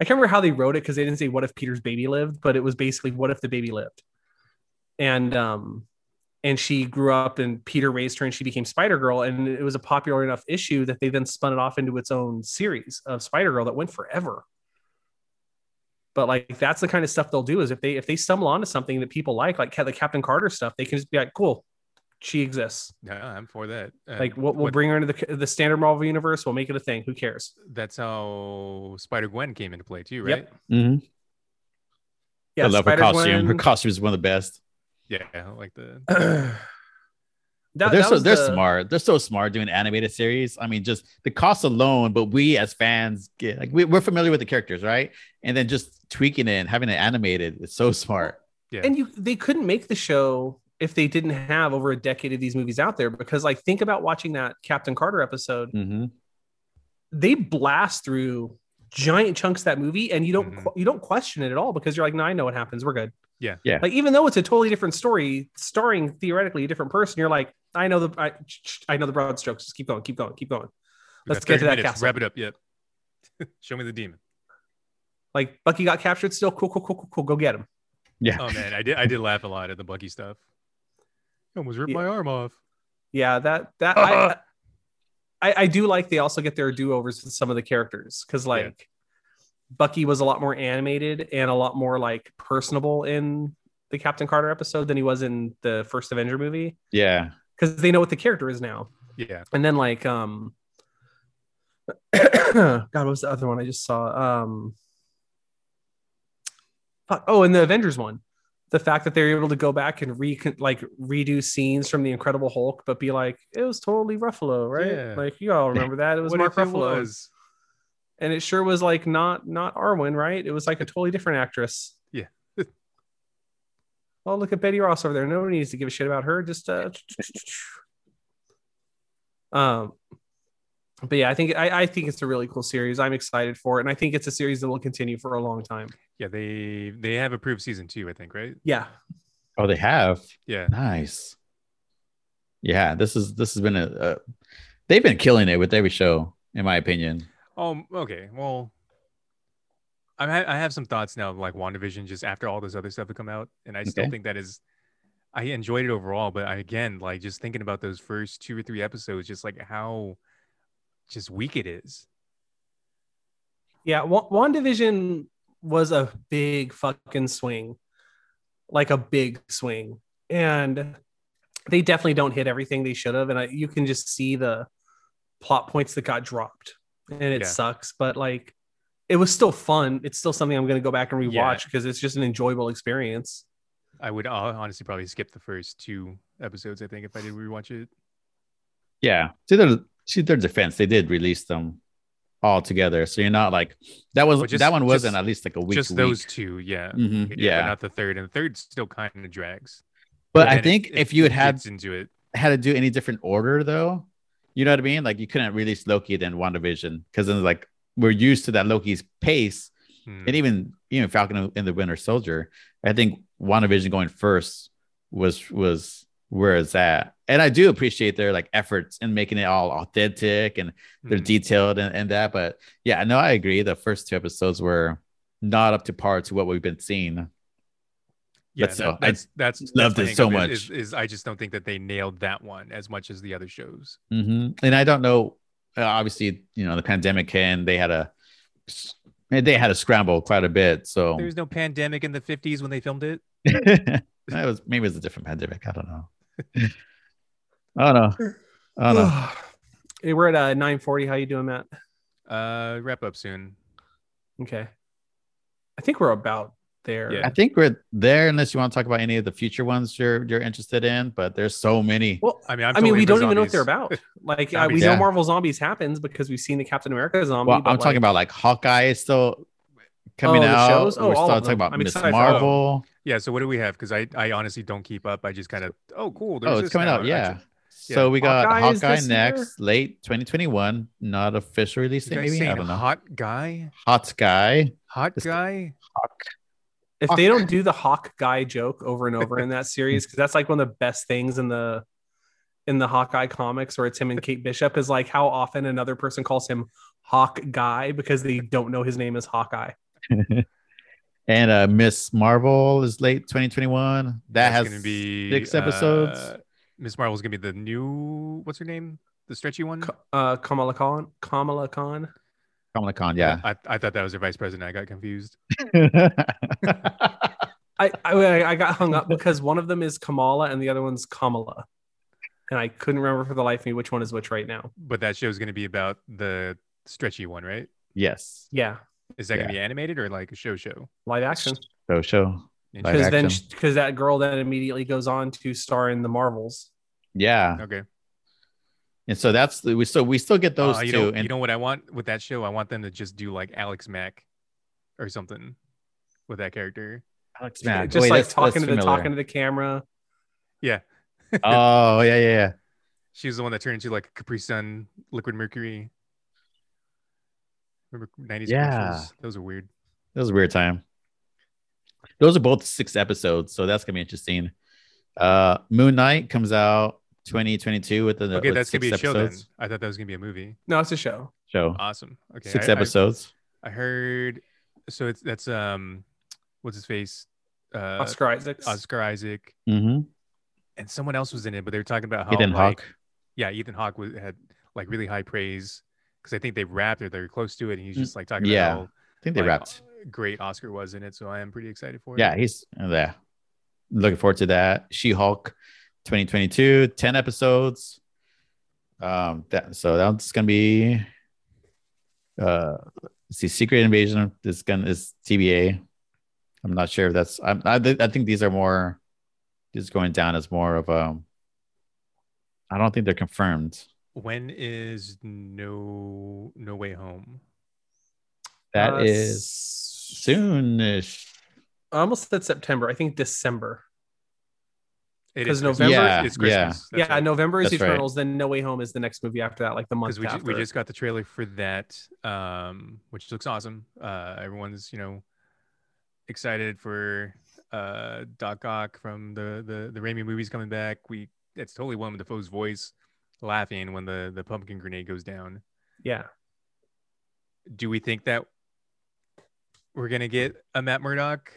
I can't remember how they wrote it because they didn't say what if Peter's baby lived, but it was basically what if the baby lived. And um, and she grew up and Peter raised her and she became Spider Girl. And it was a popular enough issue that they then spun it off into its own series of Spider Girl that went forever. But like that's the kind of stuff they'll do is if they if they stumble onto something that people like, like the Captain Carter stuff, they can just be like, cool, she exists. Yeah, I'm for that. Uh, Like we'll, we'll what- bring her into the the standard Marvel universe. We'll make it a thing. Who cares? That's how Spider Gwen came into play too, Yep. right? Mhm. Yeah, I love her Spider-Gwen- costume. Her costume is one of the best. Yeah, I like the *clears throat* that, they're that so they're the- smart. They're so smart doing animated series. I mean, just the cost alone, but we as fans get like we, we're familiar with the characters, right? And then just tweaking it and having it animated, it's so smart. yeah. And you they couldn't make the show if they didn't have over a decade of these movies out there because like think about watching that Captain Carter episode. hmm They blast through giant chunks of that movie and you don't Mhm. qu- you don't question it at all because you're like, no, I know what happens. We're good. Yeah. Yeah. Like even though it's a totally different story, starring theoretically a different person, you're like, I know the I, I know the broad strokes. Just keep going, keep going, keep going. We Let's get to that minutes. castle. Wrap it up. Yep. *laughs* Show me the demon. Like Bucky got captured still. Cool, cool, cool, cool, cool. Go get him. Yeah. Oh man, I did I did laugh a lot at the Bucky stuff. I almost ripped Yeah. my arm off. Yeah, that that I, I I do like they also get their do overs with some of the characters because like Bucky was a lot more animated and a lot more like personable in the Captain Carter episode than he was in the first Avenger movie Yeah. because they know what the character is now. Yeah. And then like um *clears throat* God, what was the other one I just saw? Um oh, and the Avengers one. The fact that they're able to go back and re like redo scenes from the Incredible Hulk, but be like, it was totally Ruffalo, right? Yeah. Like you all remember that. It was *laughs* Mark it Ruffalo. was? And it sure was like not not Arwen, right? It was like a totally different actress. Yeah. *laughs* oh, look at Betty Ross over there. Nobody needs to give a shit about her. Just uh *laughs* um but yeah, I think I, I think it's a really cool series. I'm excited for it, and I think it's a series that will continue for a long time. Yeah, they they have approved season two, I think, right? Yeah, Oh, they have. Yeah. Nice. Yeah, this is this has been a, a they've been killing it with every show, in my opinion. Oh, okay. Well, I ha- I have some thoughts now, like WandaVision, just after all this other stuff had come out, and I still Okay. think that is, I enjoyed it overall, but I, again, like just thinking about those first two or three episodes, just like how, just weak it is. yeah. Wa- WandaVision was a big fucking swing, like a big swing, and they definitely don't hit everything they should have, and I, you can just see the plot points that got dropped, and it Yeah. sucks. But like, it was still fun. It's still something I'm going to go back and rewatch Yeah. because it's just an enjoyable experience. I would uh, honestly probably skip the first two episodes. I think if I did rewatch it. Yeah. To their to their defense, they did release them all together. So you're not like that was just- that one wasn't just- at least like a week. just those week. two, yeah. Mhm, but Yeah. not the third, and the third still kind of drags. But I then it- think it- if you had had into it, had to do any different order though, you know what I mean? Like you couldn't release Loki then WandaVision because then like we're used to that Loki's pace hmm, and even even Falcon and the Winter Soldier. I think WandaVision going first was was where it's at. And I do appreciate their like efforts in making it all authentic and they're hmm. detailed and, and that. But yeah, no, I agree. The first two episodes were not up to par to what we've been seeing. yeah, But still, that- I that's that's that's loved my it so is- much. Is, is I just don't think that they nailed that one as much as the other shows. hmm And I don't know. Uh, obviously, you know, the pandemic and they had a they had to scramble quite a bit. So There was no pandemic in the 50s when they filmed it. *laughs* that was maybe it was a different pandemic. I don't know. I don't know. I don't know. *sighs* hey, we're at uh, 940. How you doing, Matt? Uh, wrap up soon. Okay. I think we're about there. Yeah. I think we're there unless you want to talk about any of the future ones you're you're interested in, but there's so many. Well, I mean, I'm I mean, we don't even know what they're about. *laughs* Like, uh, we Zombies. know Marvel Zombies happens because we've seen the Captain America zombie. well, I'm talking about like Hawkeye is still coming Oh, out. shows? Oh, we're all still talking about I'm Miss Marvel. for all of them. Marvel. Yeah. So what do we have? Because I, I honestly don't keep up. I just kind of, oh, cool. There's Oh, it's coming now. out. I Yeah. So Yeah. we got Hawkeye is Hawkeye this next, late 2021, not official release You date. Maybe I don't know. hot guy, Hot guy. hot This- guy. Hawk. If they don't do the Hawk guy joke over and over in that series, because that's like one of the best things in the in the Hawkeye comics, where it's him and Kate Bishop, is like how often another person calls him Hawk Guy because they don't know his name is Hawkeye. *laughs* and uh Miss Marvel is late 2021. That That's has gonna be six episodes. uh, Miss is gonna be the new. What's her name? The stretchy one. Ka- Uh, Kamala Khan, Kamala Khan. Kamala Khan, yeah. I, I thought that was her vice president. I got confused. *laughs* I, I I got hung up because one of them is Kamala and the other one's Kamala, and I couldn't remember for the life of me which one is which right now. But that show is gonna be about the stretchy one, right? yes. Yeah, Is that gonna be animated or like a show show? live action. Show show. Because then because that girl then immediately goes on to star in the Marvels. Yeah. Okay. And so that's the we still we still get those Uh, you two. know, and you know what I want with that show? I want them to just do like Alex Mack or something with that character. Alex Mack. Just Wait, like that's- talking that's to the talking to the camera. Yeah. oh yeah, yeah, yeah. *laughs* She was the one that turned into like a Capri Sun, Liquid Mercury. Remember 90s Yeah. commercials? Those are weird. That was a weird time. Those are both six episodes, so that's gonna be interesting. Uh Moon Knight comes out 2022 with the Okay, with that's gonna be a six show then. I thought that was gonna be a movie. No, it's a show. Show Awesome. Okay. six I- I- episodes. I, heard so it's that's um what's his face? Uh Oscar Isaac. Oscar Isaac mm-hmm. and someone else was in it, but they were talking about how Ethan like, Hawke. yeah, Ethan Hawke was, had like really high praise because I think they wrapped or they're close to it, and he's just like talking Mm, yeah. about I think they like, wrapped. great Oscar was in it. So I am pretty excited for it. Yeah, he's yeah. Looking forward to that. She Hulk 2022, 10 episodes. Um, that so that's gonna be uh see, Secret Invasion is gonna is TBA. I'm not sure if that's I'm, I I think these are more just going down as more of um I don't think they're confirmed. When is no no way home? That Uh, is soonish. I almost said September. I think December. It 'Cause is November- Christmas. Yeah, it's yeah. Christmas. That's yeah, right. November is That's right. Eternals. Then No Way Home is the next movie after that, like the month because we, ju- we just got the trailer for that um which looks awesome uh everyone's you know excited for uh doc ock from the the the Raimi movies coming back we it's totally Willem Dafoe's voice laughing when the the pumpkin grenade goes down yeah. do we think that we're gonna get a Matt Murdock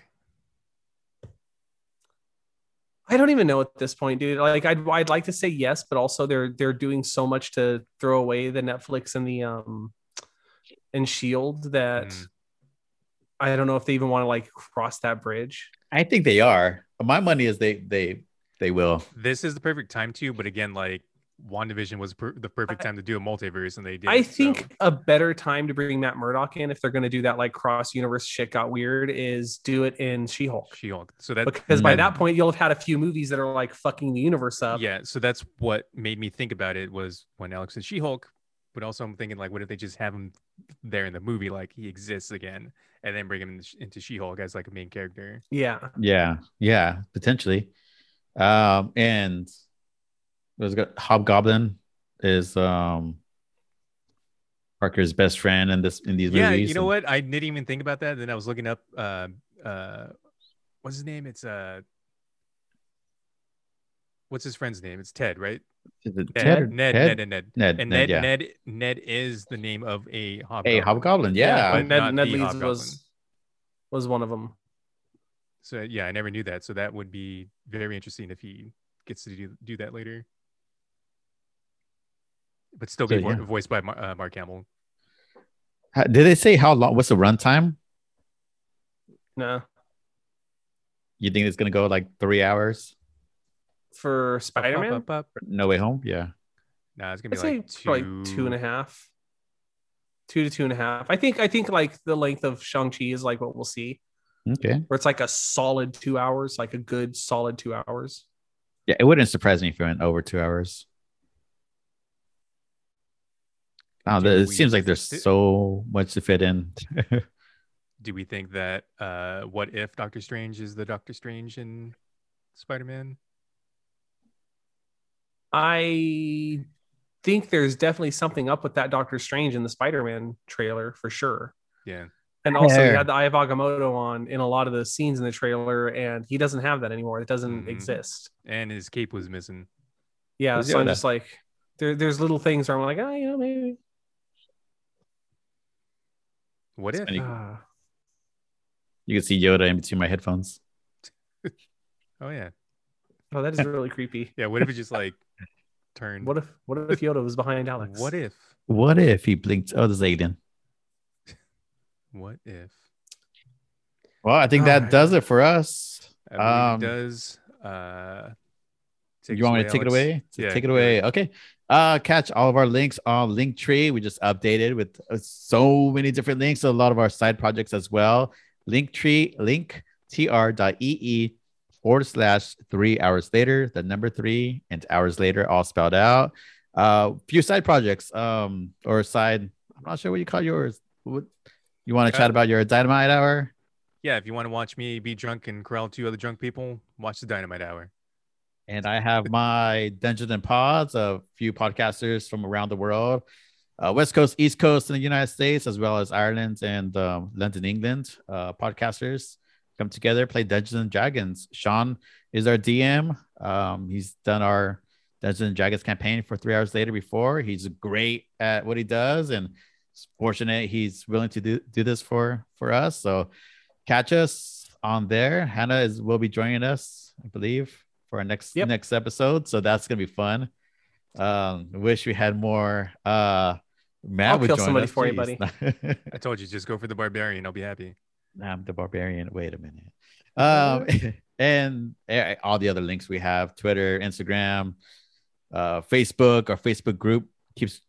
I don't even know at this point, dude. Like I'd I'd like to say yes, but also they're they're doing so much to throw away the Netflix and the um and Shield that Mm. I don't know if they even want to like cross that bridge. I think they are. My money is they they they will. this is the perfect time to but again like WandaVision was per- the perfect time to do a multiverse and they did I so- think a better time to bring Matt Murdock in if they're going to do that like cross universe shit got weird is do it in She-Hulk. She-Hulk so that Because by Mm. that point you'll have had a few movies that are like fucking the universe up. Yeah, so that's what made me think about it was when Alex said She-Hulk, but also I'm thinking like, what if they just have him there in the movie, like he exists again, and then bring him into- into She-Hulk as like a main character? Yeah. Yeah, yeah, potentially. Um, and there's got Hobgoblin is um Parker's best friend in this in these Yeah, movies. you know and- what? I didn't even think about that. Then I was looking up, uh, uh, what's his name? It's uh, what's his friend's name? It's Ted, right? Is it Ned, Ted or- Ned, Ted? Ned, and Ned. Ned, And Ned, Ned, yeah. Ned, Ned is the name of a hobgoblin. Hey, Hobgoblin, yeah. but Ned, not Ned the Leeds Hobgoblin. was was one of them. So yeah, I never knew that. So that would be very interesting if he gets to do, do that later. But still be So, vo- yeah. voiced by Mar- uh, Mark Hamill. How- Did they say how long? What's the runtime? No. You think it's gonna go like three hours? For Spider-Man? Up, up, up. No way home. Yeah. Nah, it's gonna I'd be like two, for like two and a half. Two to two and a half. I think I think like the length of Shang-Chi is like what we'll see. Okay. Where it's like a solid two hours, like a good solid two hours. Yeah, it wouldn't surprise me if it went over two hours. Wow, Do it we- seems like there's so much to fit in. *laughs* Do we think that uh, what if Doctor Strange is the Doctor Strange in Spider-Man? I think there's definitely something up with that Doctor Strange in the Spider-Man trailer for sure. Yeah. And also, we Yeah. had the Eye of Agamotto on in a lot of the scenes in the trailer, and he doesn't have that anymore. It doesn't Mhm. exist. And his cape was missing. Yeah, Who's so I'm just like, there, there's little things where I'm like, oh, you know, maybe. What if? funny. You- Ah. You can see Yoda in between my headphones. *laughs* Oh yeah. oh, that is really creepy. *laughs* Yeah. What if it just like turned? What if what if Yoda was behind Alex? What if? What if he blinked? Oh, there's Aiden. *laughs* What if? Well, I think that Alright. does it for us. Um, it does. Uh, you want me to take it away? Yeah, take it do away. Okay. Uh, catch all of our links on Linktree. We just updated with uh, so many different links. A lot of our side projects as well. Linktree, link tr.ee forward slash three hours later, the number three and hours later, all spelled out. Uh, few side projects, um, or side. I'm not sure what you call yours. What you want to Uh, chat about your dynamite hour? Yeah, if you want to watch me be drunk and corral two other drunk people, watch the Dynamite Hour. And I have my Dungeons and Pods, a few podcasters from around the world, uh, West Coast, East Coast in the United States, as well as Ireland and um, London, England. Uh, podcasters come together, play Dungeons and Dragons. Sean is our DM. Um, he's done our Dungeons and Dragons campaign for three hours later before. He's great at what he does, and fortunate he's willing to do, do this for for us. So catch us on there. Hannah is will be joining us, I believe, for our next Yep. next episode. So that's gonna be fun. Um, wish we had more. Uh, Matt I'll would kill join somebody us. for you, buddy. *laughs* I told you, just go for the barbarian. I'll be happy. I'm the barbarian. Wait a minute. Um, *laughs* and eh, all the other links we have Twitter, Instagram, uh, Facebook, our Facebook group keeps,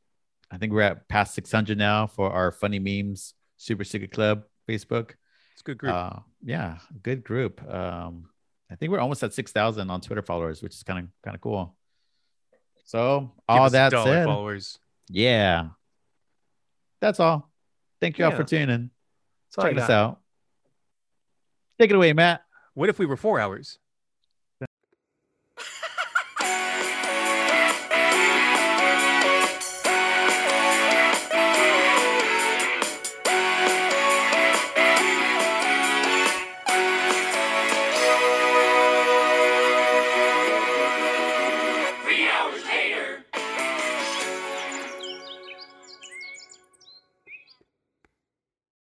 I think we're at past 600 now for our funny memes, Super Secret Club Facebook. It's a good group. Uh, yeah, good group. Um, I think we're almost at 6,000 on Twitter followers, which is kind of kind of cool. So, all that said, followers. yeah, that's all. Thank you all Yeah. for tuning in. That's all I Check us out. Take it away, Matt. What if we were four hours?